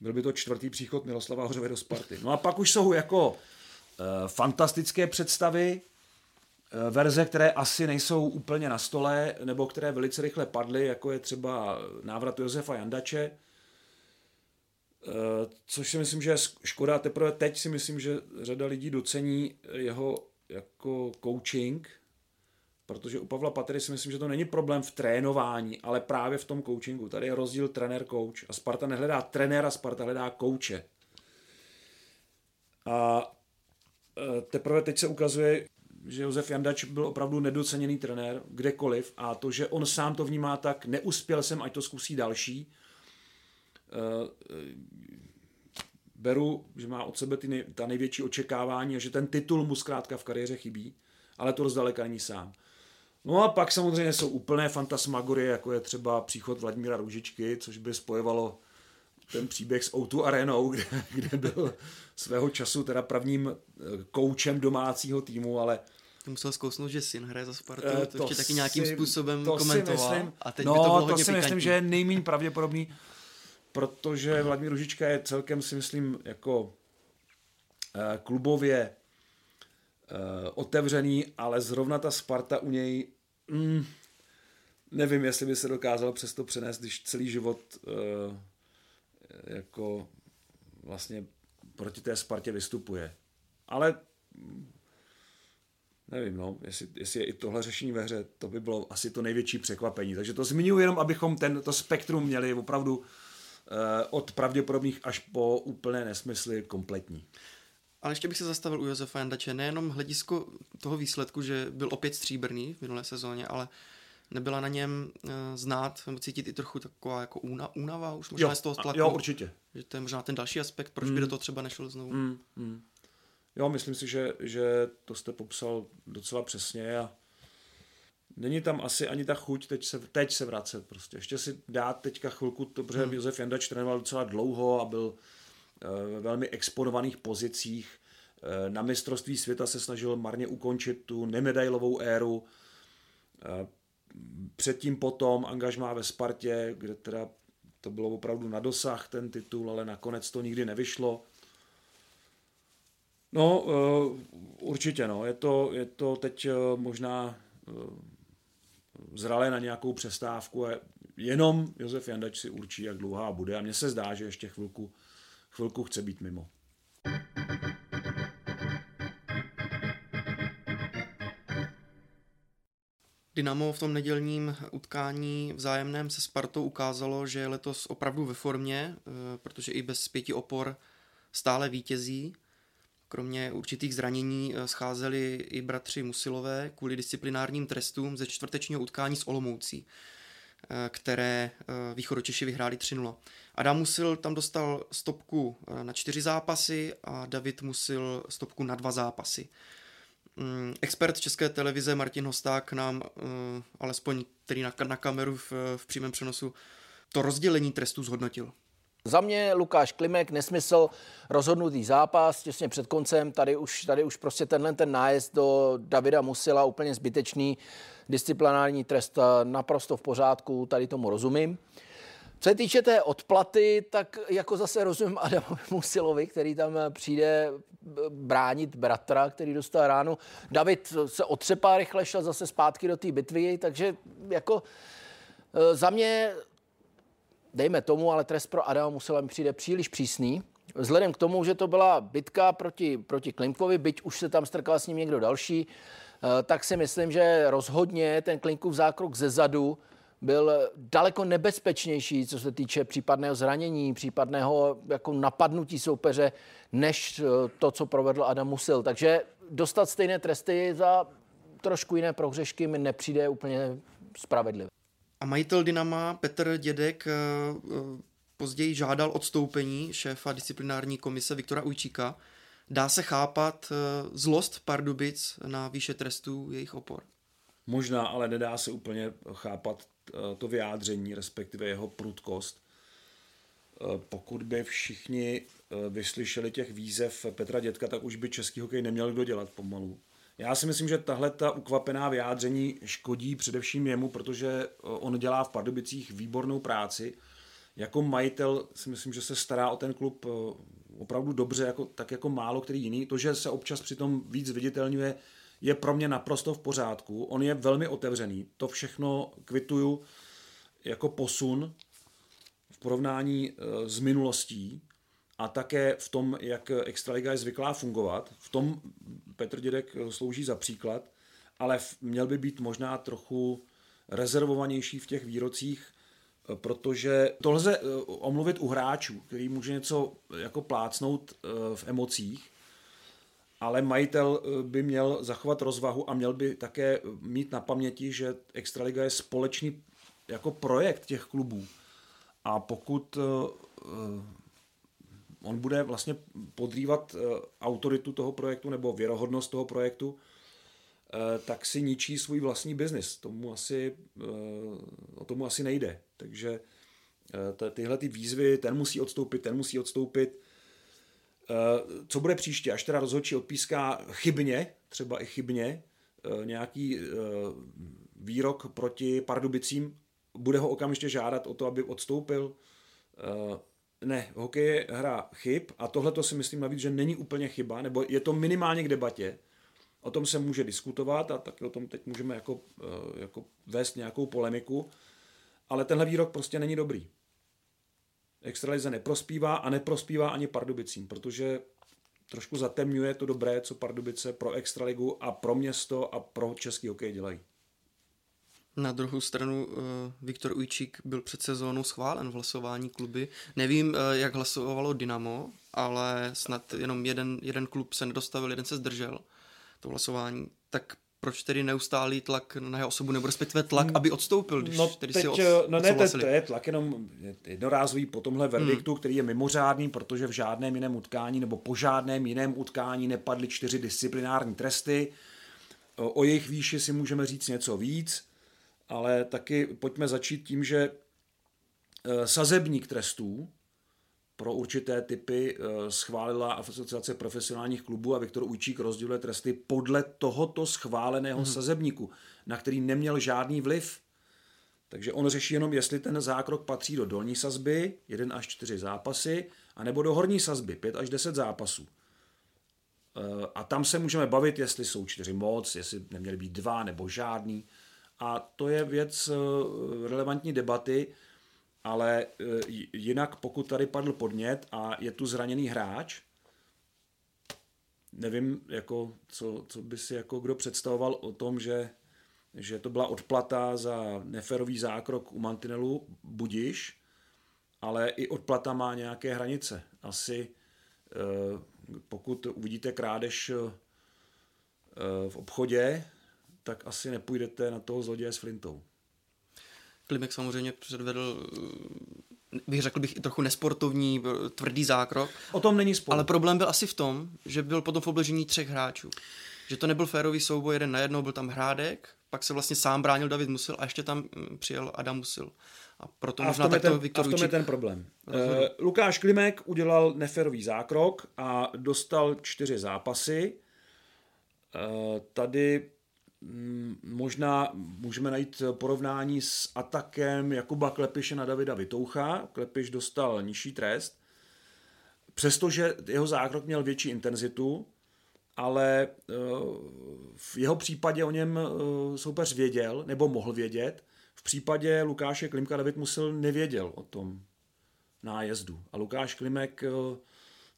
Byl by to čtvrtý příchod Miroslava Hořové do Sparty. No a pak už jsou jako uh, fantastické představy, verze, které asi nejsou úplně na stole, nebo které velice rychle padly, jako je třeba návrat Josefa Jandače, uh, což si myslím, že je škoda. Teprve teď si myslím, že řada lidí docení jeho jako coaching, Protože u Pavla Patery si myslím, že to není problém v trénování, ale právě v tom coachingu. Tady je rozdíl trenér-coach. A Sparta nehledá trenéra, Sparta hledá kouče. A e, teprve teď se ukazuje, že Josef Jandač byl opravdu nedoceněný trenér kdekoliv a to, že on sám to vnímá tak, neuspěl jsem, ať to zkusí další. E, e, beru, že má od sebe ty ta největší očekávání a že ten titul mu zkrátka v kariéře chybí, ale to rozdaleka není sám. No a pak samozřejmě jsou úplné fantasmagorie, jako je třeba příchod Vladimíra Růžičky, což by spojovalo ten příběh s Outu Arenou, kde, kde byl svého času teda prvním eh, koučem domácího týmu, ale to musel zkousnout, že syn hraje za Spartu, to, to ještě taky nějakým si, způsobem to komentoval. Si myslím, a teď no, by to bylo to hodně si pikantní. myslím, že je nejméně pravděpodobný, protože Vladimír Ružička je celkem, si myslím, jako eh, klubově otevřený, ale zrovna ta Sparta u něj, mm, nevím, jestli by se dokázal přesto přenést, když celý život uh, jako vlastně proti té Spartě vystupuje. Ale mm, nevím, no, jestli, jestli je i tohle řešení ve hře, to by bylo asi to největší překvapení. Takže to zmiňuji jenom, abychom ten, to spektrum měli opravdu uh, od pravděpodobných až po úplné nesmysly kompletní. Ale ještě bych se zastavil u Josefa Jandače, nejenom hledisko toho výsledku, že byl opět stříbrný v minulé sezóně, ale nebyla na něm uh, znát, nebo cítit i trochu taková jako úna, únava už možná jo, z toho tlaku. Jo, určitě. Že to je možná ten další aspekt, proč mm. by do toho třeba nešel znovu. Mm, mm. Jo, myslím si, že, že to jste popsal docela přesně a není tam asi ani ta chuť teď se, teď se vracet prostě. Ještě si dát teďka chvilku, to, protože hmm. Josef Jandač trénoval docela dlouho a byl ve velmi exponovaných pozicích. Na mistrovství světa se snažil marně ukončit tu nemedailovou éru. Předtím potom angažmá ve Spartě, kde teda to bylo opravdu na dosah ten titul, ale nakonec to nikdy nevyšlo. No, určitě, no. Je to, je to teď možná zralé na nějakou přestávku a jenom Josef Jandač si určí, jak dlouhá bude a mně se zdá, že ještě chvilku chvilku chce být mimo. Dynamo v tom nedělním utkání vzájemném se Spartou ukázalo, že je letos opravdu ve formě, eh, protože i bez pěti opor stále vítězí. Kromě určitých zranění eh, scházeli i bratři Musilové kvůli disciplinárním trestům ze čtvrtečního utkání s Olomoucí. Eh, které východočeši vyhráli 3-0. Adam Musil tam dostal stopku na čtyři zápasy a David Musil stopku na dva zápasy. Mm, expert České televize Martin Hosták nám, alespoň který na, na kameru v, v přímém přenosu, to rozdělení trestů zhodnotil. Za mě Lukáš Klimek, nesmysl, rozhodnutý zápas těsně před koncem, tady už, tady už prostě tenhle ten nájezd do Davida Musila úplně zbytečný, disciplinární trest naprosto v pořádku, tady tomu rozumím. Co se týče té odplaty, tak jako zase rozumím Adamovi Musilovi, který tam přijde bránit bratra, který dostal ránu. David se otřepá rychle, šel zase zpátky do té bitvy, takže jako e, za mě dejme tomu, ale trest pro Adama Musela mi přijde příliš přísný. Vzhledem k tomu, že to byla bitka proti, proti Klimkovi, byť už se tam strkal s ním někdo další, eh, tak si myslím, že rozhodně ten Klinkův zákrok ze zadu byl daleko nebezpečnější, co se týče případného zranění, případného jako napadnutí soupeře, než eh, to, co provedl Adam Musil. Takže dostat stejné tresty za trošku jiné prohřešky mi nepřijde úplně spravedlivé. A majitel Dynama Petr Dědek eh, eh, později žádal odstoupení šéfa disciplinární komise Viktora Ujčíka. Dá se chápat zlost Pardubic na výše trestů jejich opor? Možná, ale nedá se úplně chápat to vyjádření, respektive jeho prudkost. Eh, pokud by všichni eh, vyslyšeli těch výzev Petra Dětka, tak už by český hokej neměl kdo dělat pomalu. Já si myslím, že tahle ta ukvapená vyjádření škodí především jemu, protože on dělá v Pardubicích výbornou práci. Jako majitel si myslím, že se stará o ten klub opravdu dobře, jako, tak jako málo který jiný. To, že se občas přitom víc viditelňuje, je pro mě naprosto v pořádku. On je velmi otevřený. To všechno kvituju jako posun v porovnání eh, s minulostí a také v tom, jak Extraliga je zvyklá fungovat. V tom Petr Dědek slouží za příklad, ale měl by být možná trochu rezervovanější v těch výrocích, eh, protože to lze omluvit u hráčů, který může něco jako plácnout v emocích, ale majitel eh, by měl zachovat rozvahu a měl by také mít na paměti, že Extraliga je společný jako projekt těch klubů. A pokud eh, eh, on bude vlastně podrývat autoritu toho projektu nebo věrohodnost toho projektu, tak si ničí svůj vlastní biznis. Tomu asi, o tomu asi nejde. Takže tyhle ty výzvy, ten musí odstoupit, ten musí odstoupit, co bude příště, až teda rozhodčí odpíská chybně, třeba i chybně, eh, nějaký eh, výrok proti Pardubicím, bude ho okamžitě žádat o to, aby odstoupil. Ne, hokej je hra chyb a tohle to si myslím navíc, že není úplně chyba, nebo je to minimálně k debatě. O tom se může diskutovat a taky o tom teď můžeme jako, jako vést nějakou polemiku, ale tenhle výrok prostě není dobrý. Extralize neprospívá a neprospívá ani Pardubicím, protože trošku zatemňuje to dobré, co Pardubice pro Extraligu a pro město a pro český hokej dělají. Na druhou stranu uh, Viktor Ujčík byl před sezónou schválen v hlasování kluby. Nevím, uh, jak hlasovalo Dynamo, ale snad jenom jeden, jeden klub se nedostavil, jeden se zdržel to hlasování. Tak proč tedy neustálý tlak na jeho osobu, nebo respektive tlak, hmm. aby odstoupil, když no, tedy teď, si od, No ne, to, to je tlak jenom jednorázový po tomhle verdiktu, hmm. který je mimořádný, protože v žádném jiném utkání nebo po žádném jiném utkání nepadly čtyři disciplinární tresty. O, o jejich výši si můžeme říct něco víc, ale taky pojďme začít tím, že e, sazebník trestů, pro určité typy eh, schválila Asociace profesionálních klubů a Viktor Ujčík rozděluje tresty podle tohoto schváleného hmm. sazebníku, na který neměl žádný vliv. Takže on řeší jenom, jestli ten zákrok patří do dolní sazby, 1 až 4 zápasy, anebo do horní sazby, 5 až 10 zápasů. Eh, a tam se můžeme bavit, jestli jsou čtyři moc, jestli neměly být dva nebo žádný. A to je věc eh, relevantní debaty, ale e, jinak pokud tady padl podnět a je tu zraněný hráč, nevím, jako, co, co by si jako kdo představoval o tom, že, že to byla odplata za neferový zákrok u Mantinelu, budiš, ale i odplata má nějaké hranice. Asi e, pokud uvidíte krádež e, v obchodě, tak asi nepůjdete na toho zloděje s flintou. Klimek samozřejmě předvedl, bych řekl bych, i trochu nesportovní, tvrdý zákrok. O tom není spor. Ale problém byl asi v tom, že byl potom v obležení třech hráčů. Že to nebyl férový souboj jeden na jednou, byl tam Hrádek, pak se vlastně sám bránil David Musil a ještě tam mm, přijel Adam Musil. A proto a možná tak to Viktor A v tom je ten problém. Uh, Lukáš Klimek udělal neferový zákrok a dostal čtyři zápasy. Uh, tady možná můžeme najít porovnání s atakem Jakuba Klepiše na Davida Vitoucha. Klepiš dostal nižší trest, přestože jeho zákrok měl větší intenzitu, ale eh, v jeho případě o něm eh, soupeř věděl, nebo mohl vědět. V případě Lukáše Klimka David Musil nevěděl o tom nájezdu. A Lukáš Klimek eh,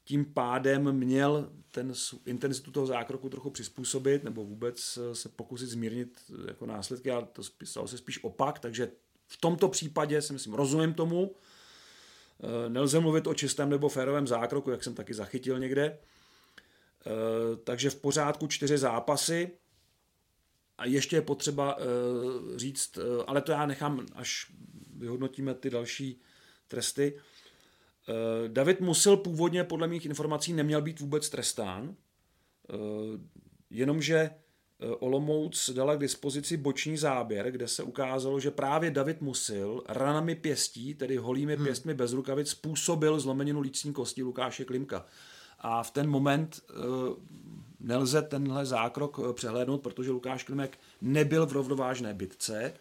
tím pádem měl ten intenzitu toho zákroku trochu přizpůsobit nebo vůbec se pokusit zmírnit jako následky, ale to stalo se spíš opak, takže v tomto případě si myslím, rozumím tomu. Eh, nelze mluvit o čistém nebo férovém zákroku, jak jsem taky zachytil někde. Eh, takže v pořádku čtyři zápasy. A ještě je potřeba říct, ale to já nechám, až vyhodnotíme ty další tresty. David Musil původně podle mých informací neměl být vůbec trestán, jenomže Eh, Olomouc dala k dispozici boční záběr, kde se ukázalo, že právě David Musil ranami pěstí, tedy holými hmm. pěstmi bez rukavic, způsobil zlomeninu lícní kosti Lukáše Klimka. A v ten moment nelze tenhle zákrok eh, přehlédnout, protože Lukáš Klimek nebyl v rovnovážné bitce.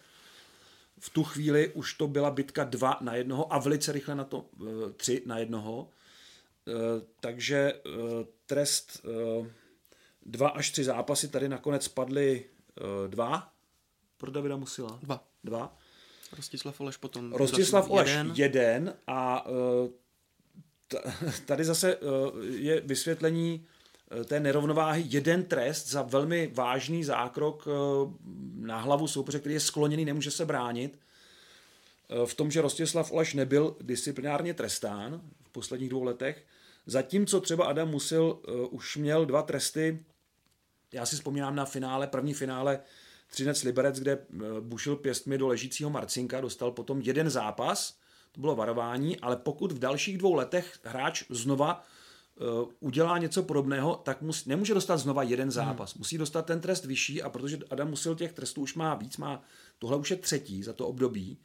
V tu chvíli už to byla bitka 2 na jednoho a velice rychle na to 3 na jednoho. E, takže e, trest e, dva až tři zápasy, tady nakonec padly uh, dva pro Davida Musila. Dva. Dva. Rostislav Oleš potom. Rostislav Oleš jeden, jeden a [laughs] tady zase je vysvětlení té nerovnováhy jeden trest za velmi vážný zákrok na hlavu soupeře, který je skloněný, nemůže se bránit. V tom, že Rostislav Oleš nebyl disciplinárně trestán v posledních dvou letech, zatímco třeba Adam Musil už měl dva tresty já si vzpomínám na finále, první finále Třinec Liberec, kde eh, bušil pěstmi do ležícího Marcinka, dostal potom jeden zápas, to bylo varování, ale pokud v dalších dvou letech hráč znova udělá něco podobného, tak mus, nemůže dostat znova jeden zápas. Hmm. Musí dostat ten trest vyšší a protože Adam Musil těch trestů už má víc, má tohle už je třetí za to období,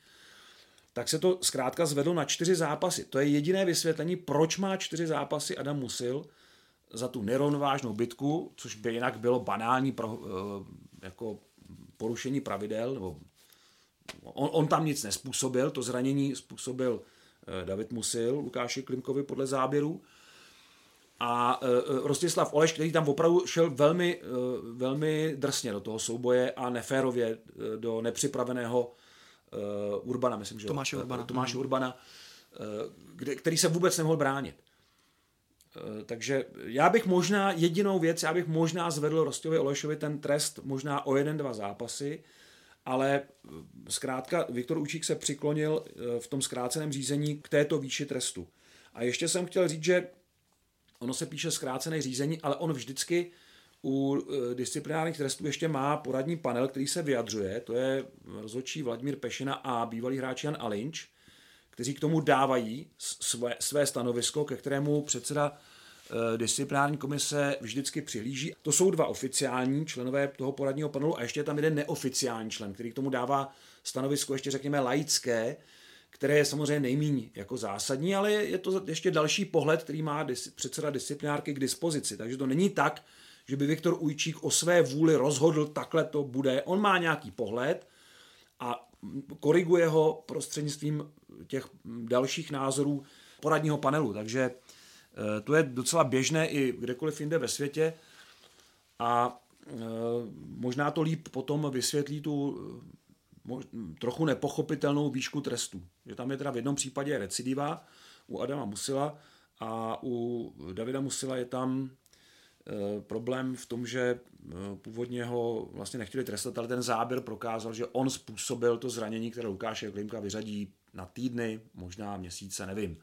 tak se to zkrátka zvedlo na čtyři zápasy. To je jediné vysvětlení, proč má čtyři zápasy Adam Musil, za tu nerovnovážnou bitku, což by jinak bylo banální pro, eh, jako porušení pravidel, nebo on, on tam nic nespůsobil, to zranění způsobil eh, David Musil, Lukáši Klimkovi podle záběru. A uh, Rostislav Oleš, který tam opravdu šel velmi, uh, velmi drsně do toho souboje a neférově uh, do nepřipraveného uh, Urbana, myslím, že Tomáše Urbana. Tomáše Urbana, uh, kde, který se vůbec nemohl bránit. Eh, takže já bych možná, jedinou věc, já bych možná zvedl Rostovi Olešovi ten trest možná o jeden, dva zápasy, ale eh, zkrátka Viktor Učík se přiklonil v tom zkráceném řízení k této výši trestu. A ještě jsem chtěl říct, že ono se píše zkrácené řízení, ale on vždycky u disciplinárních trestů ještě má poradní panel, který se vyjadřuje, to je rozhodčí Vladimír Pešina a bývalý hráč Jan Alinč, kteří k tomu dávají své, své stanovisko, ke kterému předseda e, disciplinární komise vždycky přihlíží. To jsou dva oficiální členové toho poradního panelu a ještě je tam jeden neoficiální člen, který k tomu dává stanovisko ještě řekněme laické, které je samozřejmě nejmíň jako zásadní, ale je to ještě další pohled, který má dis- předseda disciplinárky k dispozici. Takže to není tak, že by Viktor Ujčík o své vůli rozhodl, takhle to bude. On má nějaký pohled a koriguje ho prostřednictvím těch dalších názorů poradního panelu. Takže eh, to je docela běžné i kdekoliv jinde ve světě a eh, možná to líp potom vysvětlí tu trochu nepochopitelnou výšku trestu. Že tam je teda v jednom případě recidiva u Adama Musila a u Davida Musila je tam Eh, problém v tom, že eh, původně ho vlastně nechtěli trestat, ale ten záběr prokázal, že on způsobil to zranění, které Lukáše Klimka vyřadí na týdny, možná měsíce, nevím.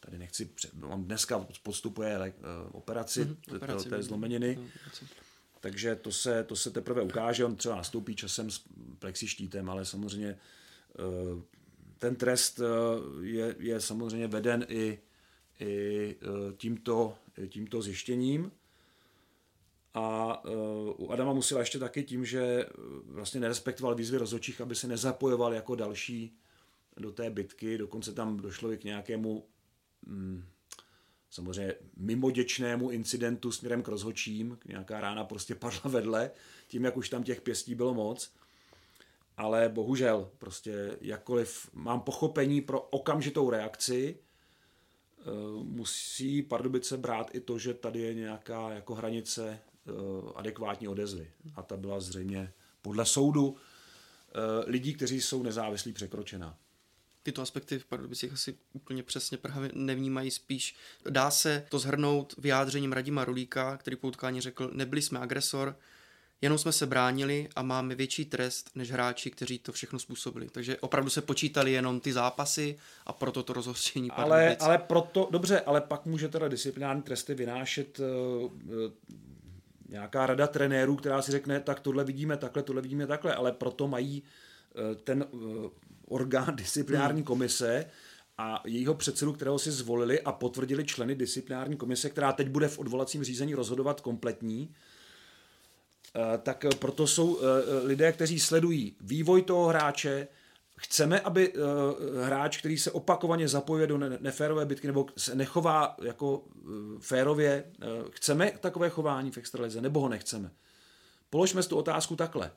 Tady nechci, on dneska podstupuje eh, operaci, mm-hmm, operaci té zlomeniny, takže to se, to se teprve ukáže, on třeba nastoupí časem s plexištítem, ale samozřejmě ten trest je, je samozřejmě veden i, i tímto, tímto zjištěním. A u Adama musela ještě taky tím, že vlastně nerespektoval výzvy rozhodčích, aby se nezapojoval jako další do té bitky. Dokonce tam došlo i k nějakému mm, samozřejmě mimoděčnému incidentu směrem k rozhodčím. Nějaká rána prostě padla vedle, tím, jak už tam těch pěstí bylo moc. Ale bohužel, prostě jakkoliv mám pochopení pro okamžitou reakci, eh, musí Pardubice brát i to, že tady je nějaká jako hranice Eh, adekvátní odezvy. A ta byla zřejmě podle soudu eh, lidí, kteří jsou nezávislí, překročena. Tyto aspekty v Pardubicích asi úplně přesně Praha nevnímají spíš. Dá se to zhrnout vyjádřením Radima Rulíka, který po utkání řekl, nebyli jsme agresor, Jenom jsme se bránili a máme větší trest než hráči, kteří to všechno způsobili. Takže opravdu se počítali jenom ty zápasy a proto to rozhořčení ale, ale proto, dobře, ale pak může teda disciplinární tresty vynášet uh, nějaká rada trenérů, která si řekne, tak tohle vidíme takhle, tohle vidíme takhle, ale proto mají uh, ten orgán disciplinární hmm. komise a jejího předsedu, kterého si zvolili a potvrdili členy disciplinární komise, která teď bude v odvolacím řízení rozhodovat kompletní, Eh, tak eh, proto jsou eh, lidé, kteří sledují vývoj toho hráče, Chceme, aby hráč, který se opakovaně zapojuje do neférové bitky nebo se nechová jako férově, chceme takové chování v extralize nebo ho nechceme? Položme si tu otázku takhle.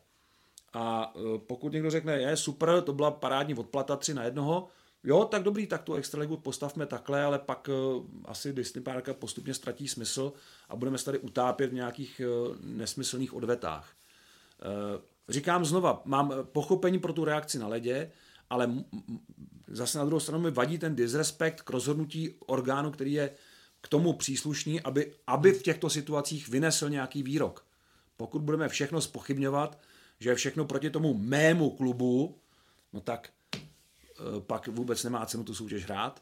A pokud někdo řekne, je super, to byla parádní odplata 3 na jednoho, jo, tak dobrý, tak tu extraligu postavme takhle, ale pak asi Disney Parka postupně ztratí smysl a budeme se tady utápět v nějakých eh, nesmyslných odvetách. Říkám znova, mám pochopení pro tu reakci na ledě, ale zase na druhou stranu mi vadí ten disrespekt k rozhodnutí orgánu, který je k tomu příslušný, aby, aby v těchto situacích vynesl nějaký výrok. Pokud budeme všechno spochybňovat, že je všechno proti tomu mému klubu, no tak eh, pak vůbec nemá cenu tu soutěž hrát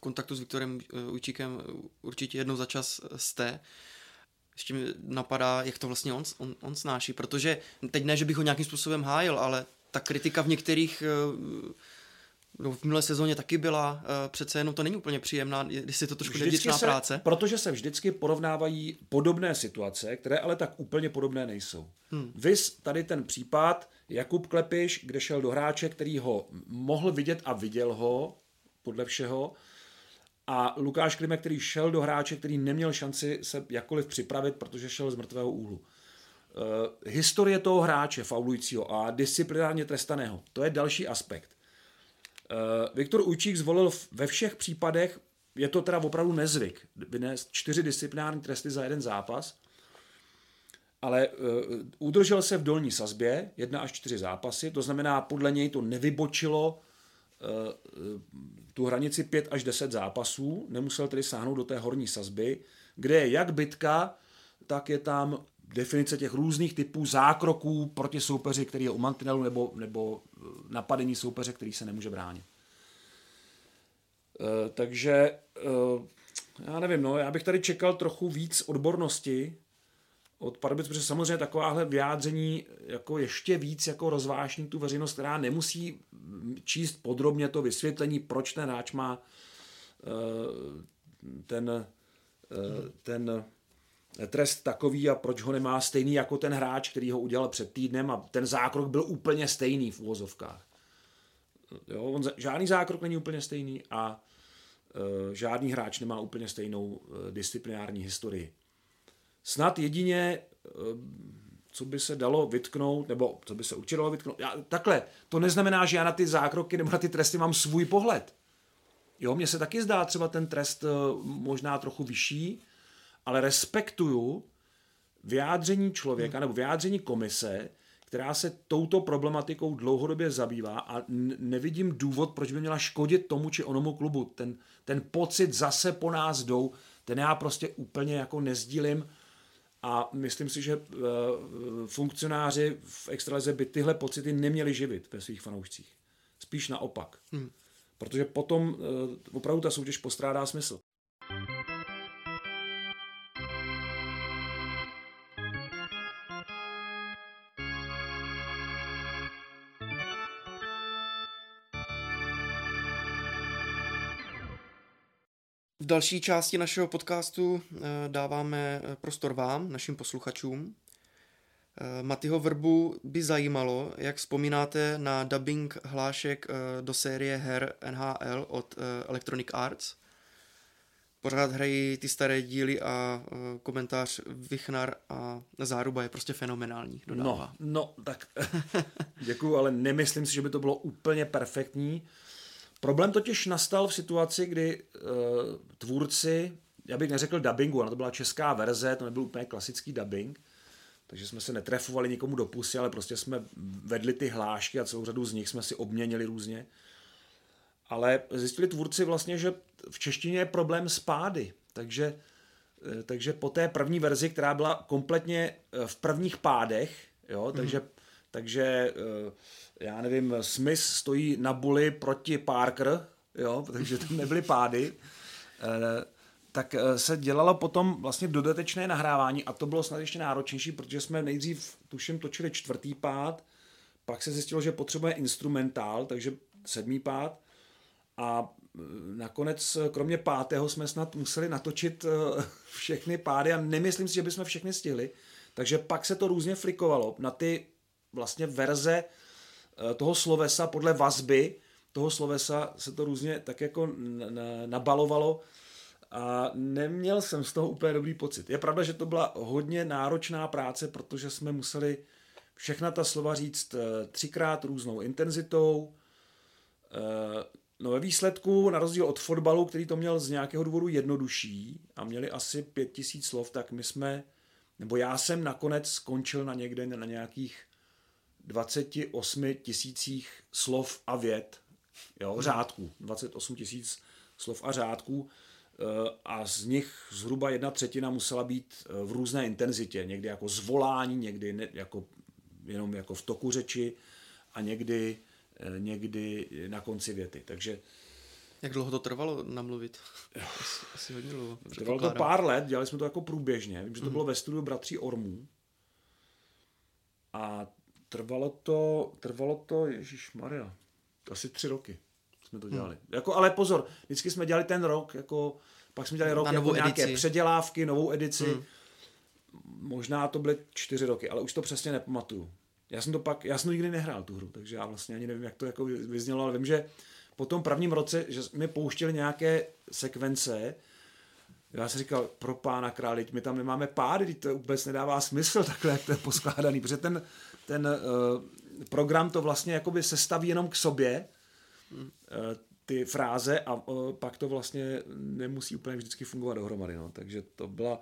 kontaktu s Viktorem eh, Ujčíkem určitě jednou za čas jste. Ještě mi napadá, jak to vlastně on, on, on snáší, protože teď ne, že bych ho nějakým způsobem hájil, ale ta kritika v některých eh, no, v minulé sezóně taky byla, eh, přece jenom to není úplně příjemná, když je to trošku se, práce. Protože se vždycky porovnávají podobné situace, které ale tak úplně podobné nejsou. Hmm. Vys tady ten případ Jakub Klepiš, kde šel do hráče, který ho mohl vidět a viděl ho, podle všeho, a Lukáš Klime, který šel do hráče, který neměl šanci se jakkoliv připravit, protože šel z mrtvého úhlu. Uh, historie toho hráče faulujícího a disciplinárně trestaného, to je další aspekt. Uh, Viktor Ujčík zvolil ve všech případech, je to teda opravdu nezvyk, vynést čtyři disciplinární tresty za jeden zápas, ale uh, udržel se v dolní sazbě, jedna až čtyři zápasy, to znamená, podle něj to nevybočilo uh, tu hranici 5 až 10 zápasů, nemusel tedy sáhnout do té horní sazby, kde je jak bitka, tak je tam definice těch různých typů zákroků proti soupeři, který je u mantinelu, nebo, nebo eh, napadení soupeře, který se nemůže bránit. E, takže e, já nevím, no, já bych tady čekal trochu víc odbornosti od Pardubic, protože samozřejmě takováhle vyjádření jako ještě víc jako rozvášní tu veřejnost, která nemusí číst podrobně to vysvětlení, proč ten hráč má eh, ten, eh, ten trest takový a proč ho nemá stejný jako ten hráč, který ho udělal před týdnem a ten zákrok byl úplně stejný v úvozovkách. Jo, on, žádný zákrok není úplně stejný a uh, žádný hráč nemá úplně stejnou uh, disciplinární historii. Snad jedině, eh, co by se dalo vytknout, nebo co by se určitě dalo vytknout. Já, takhle, to neznamená, že já na ty zákroky nebo na ty tresty mám svůj pohled. Jo, mně se taky zdá třeba ten trest eh, možná trochu vyšší, ale respektuju vyjádření člověka nebo vyjádření komise, která se touto problematikou dlouhodobě zabývá a nevidím důvod, proč by měla škodit tomu či onomu klubu. Ten, ten pocit zase po nás jdou, ten já prostě úplně jako nezdílím a myslím si, že eh, funkcionáři v extralize by tyhle pocity neměli živit ve svých fanoušcích. Spíš naopak. Hmm. Protože potom eh, opravdu ta soutěž postrádá smysl. Další části našeho podcastu eh, dáváme eh, prostor vám, našim posluchačům. Eh, Matyho Vrbu by zajímalo, jak vzpomínáte na dubbing hlášek do série her NHL od Electronic Arts. Pořád hrají ty staré díly a komentář Vichnar a Záruba je prostě fenomenální. Dodává. No, no, tak [laughs] děkuju, ale nemyslím si, že by to bylo úplně perfektní. Problém totiž nastal v situaci, kdy uh, tvůrci, já bych neřekl dubbingu, ona to byla česká verze, to nebyl úplně klasický dubbing, takže jsme se netrefovali nikomu do pusy, ale prostě jsme vedli ty hlášky a celou řadu z nich jsme si obměnili různě. Ale zjistili tvůrci vlastně, že v češtině je problém s pády, takže Eh, takže po té první verzi, která byla kompletně eh, v prvních pádech, jo, takže, mm. Takže eh, já nevím, Smith stojí na buli proti Parker, jo, [laughs] takže tam nebyly pády, tak se dělalo potom vlastně dodatečné nahrávání a to bylo snad ještě náročnější, protože jsme nejdřív, tuším, točili čtvrtý pád, pak se zjistilo, že potřebuje instrumentál, takže sedmý pád a nakonec, kromě pátého, jsme snad museli natočit eh, [laughs] všechny pády a nemyslím si, že bychom všechny stihli. Takže pak se to různě flikovalo na ty vlastně verze eh, toho slovesa podle vazby toho slovesa se to různě tak jako nabalovalo a neměl jsem z toho úplně dobrý pocit. Je pravda, že to byla hodně náročná práce, protože jsme museli všechna ta slova říct eh, třikrát různou intenzitou, No ve výsledku, na rozdíl od fotbalu, který to měl z nějakého důvodu jednodušší a měli asi pět tisíc slov, tak my jsme, nebo já jsem nakonec skončil na někde na nějakých 28 tisících slov a vět, jo, hmm. řádků, 28 tisíc slov a řádků eh, a z nich zhruba jedna třetina musela být eh, v různé intenzitě, někdy jako zvolání, někdy jako, jenom jako v toku řeči a někdy Eh, někdy na konci věty. Takže jak dlouho to trvalo namluvit? Asi, asi hodně dlouho. Trvalo to pár let, dělali jsme to jako průběžně. Vím, že to mm. bylo ve studiu Bratří Ormů. A trvalo to, trvalo to, Ježíš Maria, asi tři roky jsme to dělali. Mm. Jako, ale pozor, vždycky jsme dělali ten rok, jako, pak jsme dělali rok Na jako nějaké edici. předělávky, novou edici. Mm. Možná to byly čtyři roky, ale už to přesně nepamatuju. Já jsem to pak, já jsem to nikdy nehrál tu hru, takže já vlastně ani nevím, jak to jako vyznělo, ale vím, že po tom prvním roce, že mi pouštěli nějaké sekvence, já jsem říkal, pro pána králi, my tam nemáme pády, to vůbec nedává smysl [laughs] takhle, jak to je poskládaný, protože ten, ten uh, program to vlastně jakoby sestaví jenom k sobě, uh, ty fráze a uh, pak to vlastně nemusí úplně vždycky fungovat dohromady, no. takže to byla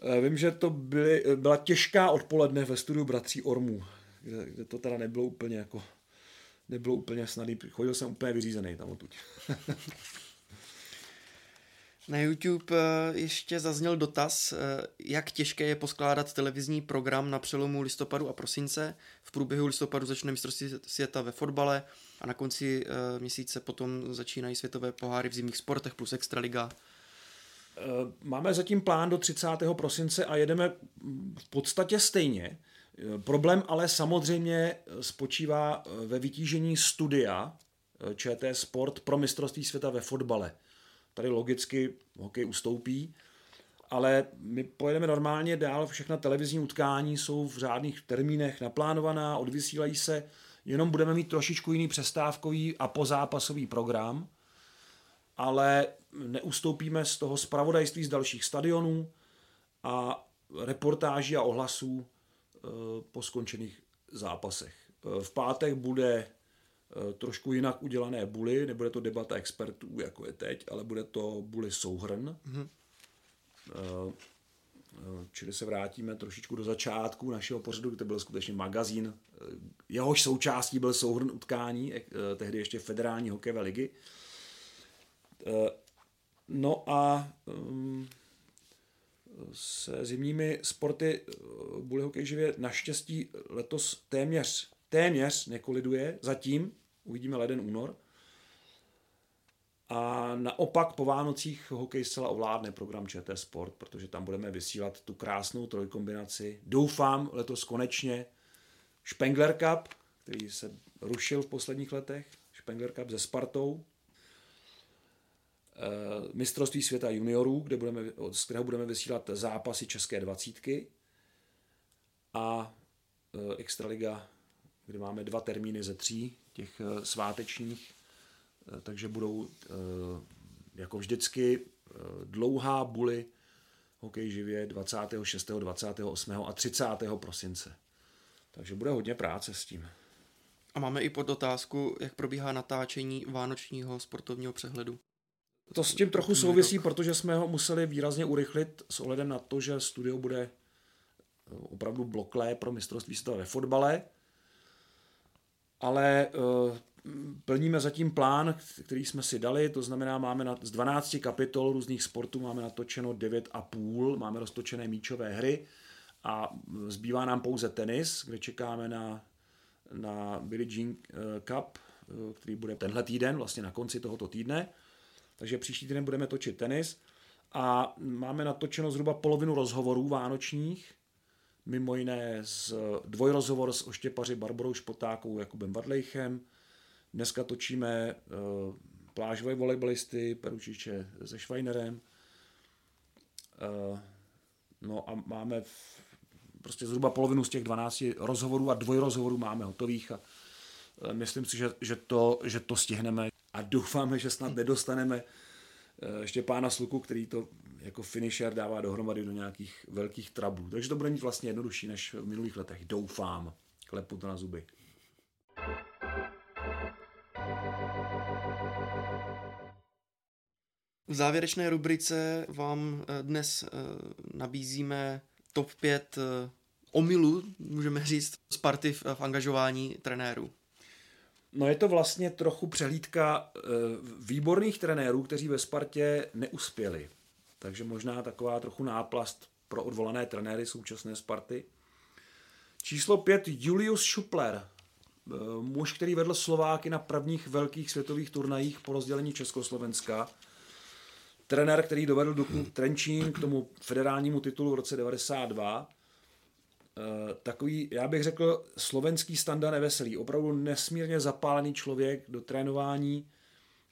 Eh, vím, že to byly, byla těžká odpoledne ve studiu Bratří Ormů, kde, kde to teda nebylo úplně jako nebylo úplně snadný. Chodil jsem úplně vyřízený tam odtud. [laughs] Na YouTube eh, ještě zazněl dotaz, eh, jak těžké je poskládat televizní program na přelomu listopadu a prosince. V průběhu listopadu začne mistrovství světa ve fotbale a na konci měsíce potom začínají světové poháry v zimních sportech plus Extraliga Eh, máme zatím plán do 30. prosince a jedeme v podstatě stejně. Eh, problém ale samozřejmě spočívá eh, ve vytížení studia ČT Sport pro mistrovství světa ve fotbale. Tady logicky hokej ustoupí, ale my pojedeme normálně dál, všechna televizní utkání jsou v řádných termínech naplánovaná, odvysílají se, jenom budeme mít trošičku jiný přestávkový a pozápasový program, ale neustoupíme z toho zpravodajství z dalších stadionů a reportáží a ohlasů eh, po skončených zápasech. Eh, v pátek bude trošku jinak udělané buly, nebude to debata expertů, jako je teď, ale bude to buly souhrn. Mm-hmm. Čili se vrátíme trošičku do začátku našeho pořadu, kde byl skutečně magazín. Jehož součástí byl souhrn utkání, tehdy ještě federální hokejové ligy. No a um, se zimními sporty bude hokej živě naštěstí letos téměř, téměř nekoliduje, zatím, uvidíme leden, únor. A naopak po Vánocích hokej zcela ovládne program ČT Sport, protože tam budeme vysílat tu krásnou trojkombinaci. Doufám letos konečně Spengler Cup, který se rušil v posledních letech, Spengler Cup se Spartou, Eh, mistrovství světa juniorů, kde budeme, z kterého budeme vysílat zápasy české dvacítky a eh, Extraliga, kde máme dva termíny ze tří těch eh, svátečních, takže budou jako vždycky dlouhá buly hokej živě 26., 28. a 30. prosince. Takže bude hodně práce s tím. A máme i pod otázku, jak probíhá natáčení vánočního sportovního přehledu. To s tím trochu souvisí, protože jsme ho museli výrazně urychlit s ohledem na to, že studio bude eh, opravdu bloklé pro mistrovství světa ve fotbale. Ale uh, plníme zatím plán, který jsme si dali, to znamená, máme na, z 12 kapitol různých sportů máme natočeno 9,5, máme roztočené míčové hry a zbývá nám pouze tenis, kde čekáme na, na Billie Jean eh, Cup, eh, který bude tenhle týden, vlastně na konci tohoto týdne. Takže příští týden budeme točit tenis a máme natočeno zhruba polovinu rozhovorů vánočních, mimo jiné z dvojrozhovor s oštěpaři Barbarou Špotákou Jakubem Vadlejchem. Dneska točíme uh, plážové volejbalisty Peručiče se Švajnerem. Uh, no a máme v, prostě zhruba polovinu z těch 12 rozhovorů a dvojrozhovorů máme hotových a myslím si, že, že, to, že to stihneme a doufáme, že snad nedostaneme ještě pána Sluku, který to jako finisher dává dohromady do nějakých velkých trablů. Takže to bude mít vlastně jednodušší než v minulých letech. Doufám. Klepu to na zuby. V závěrečné rubrice vám eh, dnes eh, nabízíme top 5 eh, omylů, můžeme říct, Sparty v angažování trenérů. No je to vlastně trochu přehlídka výborných trenérů, kteří ve Spartě neuspěli. Takže možná taková trochu náplast pro odvolané trenéry současné Sparty. Číslo 5 Julius Schupler, eh, muž, který vedl Slováky na prvních velkých světových turnajích po rozdělení Československa. Trenér, který dovedl do Trenčín k tomu federálnímu titulu v roce 92. Eh, takový, já bych řekl, slovenský standard neveselý. Opravdu nesmírně zapálený člověk do trénování,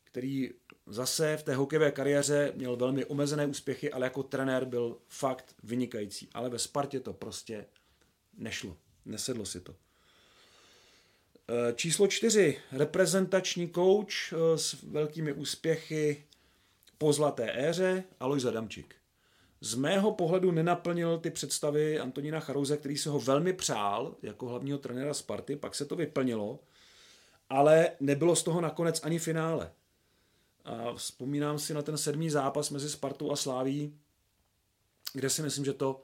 který zase v té hokejové kariéře měl velmi omezené úspěchy, ale jako trenér byl fakt vynikající. Ale ve Spartě to prostě nešlo. Nesedlo si to. E, číslo čtyři. Reprezentační kouč e, s velkými úspěchy po zlaté éře Alojz Adamčík. Z mého pohledu nenaplnil ty představy Antonína Charouze, který se ho velmi přál jako hlavního trenéra Sparty, pak se to vyplnilo, ale nebylo z toho nakonec ani finále. A vzpomínám si na ten sedmý zápas mezi Spartou a Sláví, kde si myslím, že to,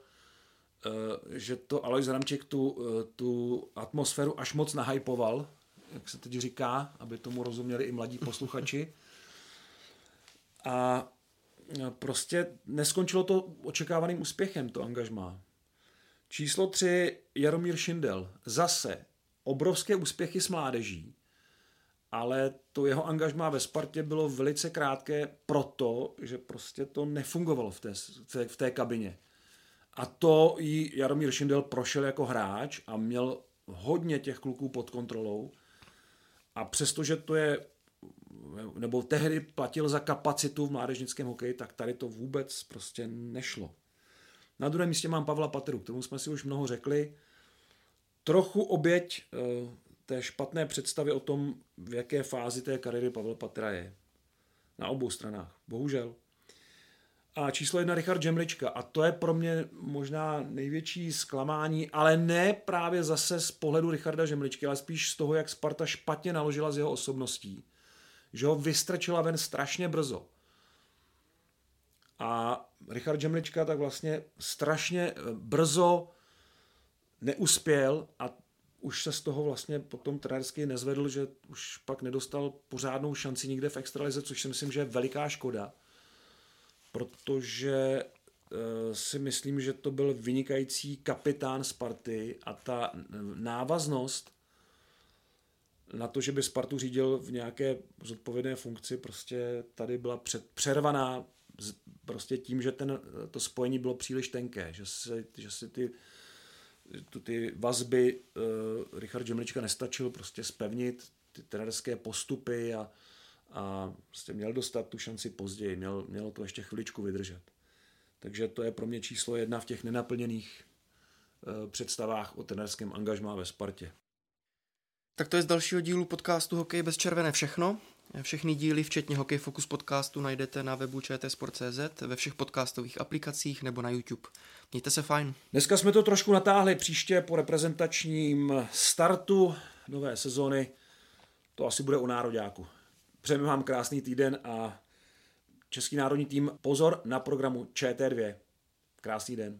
eh, že to Alois Ramček tu, eh, tu atmosféru až moc nahypoval, jak se teď říká, aby tomu rozuměli i mladí posluchači. A prostě neskončilo to očekávaným úspěchem, to angažmá. Číslo tři Jaromír Šindel. Zase obrovské úspěchy s mládeží, ale to jeho angažmá ve Spartě bylo velice krátké proto, že prostě to nefungovalo v té, v té kabině. A to i Jaromír Šindel prošel jako hráč a měl hodně těch kluků pod kontrolou. A přestože to je, nebo tehdy platil za kapacitu v mládežnickém hokeji, tak tady to vůbec prostě nešlo. Na druhém místě mám Pavla Pateru, kterému jsme si už mnoho řekli. Trochu oběť eh, té špatné představy o tom, v jaké fázi té kariéry Pavel Patra je. Na obou stranách. Bohužel. A číslo jedna Richard Žemlička. A to je pro mě možná největší zklamání, ale ne právě zase z pohledu Richarda Žemličky, ale spíš z toho, jak Sparta špatně naložila s jeho osobností. Že ho vystrčila ven strašně brzo. A Richard Žemlička tak vlastně strašně brzo neuspěl a už se z toho vlastně potom trenérsky nezvedl, že už pak nedostal pořádnou šanci nikde v extralize, což si myslím, že je veliká škoda, protože eh, si myslím, že to byl vynikající kapitán Sparty a ta návaznost na to, že by Spartu řídil v nějaké zodpovědné funkci, prostě tady byla před, přervaná prostě tím, že ten, to spojení bylo příliš tenké, že se, že se ty tu ty vazby uh, Richard Žemlička nestačil prostě spevnit ty trenerské postupy a, a prostě měl dostat tu šanci později, měl, mělo to ještě chviličku vydržet. Takže to je pro mě číslo jedna v těch nenaplněných uh, představách o trenerském angažmá ve Spartě. Tak to je z dalšího dílu podcastu Hokej bez červené všechno. Všechny díly, včetně Hokej Focus podcastu, najdete na webu čtsport.cz, ve všech podcastových aplikacích nebo na YouTube. Mějte se fajn. Dneska jsme to trošku natáhli, příště po reprezentačním startu nové sezony to asi bude u nároďáku. Přejeme vám krásný týden a Český národní tým pozor na programu ČT2. Krásný den.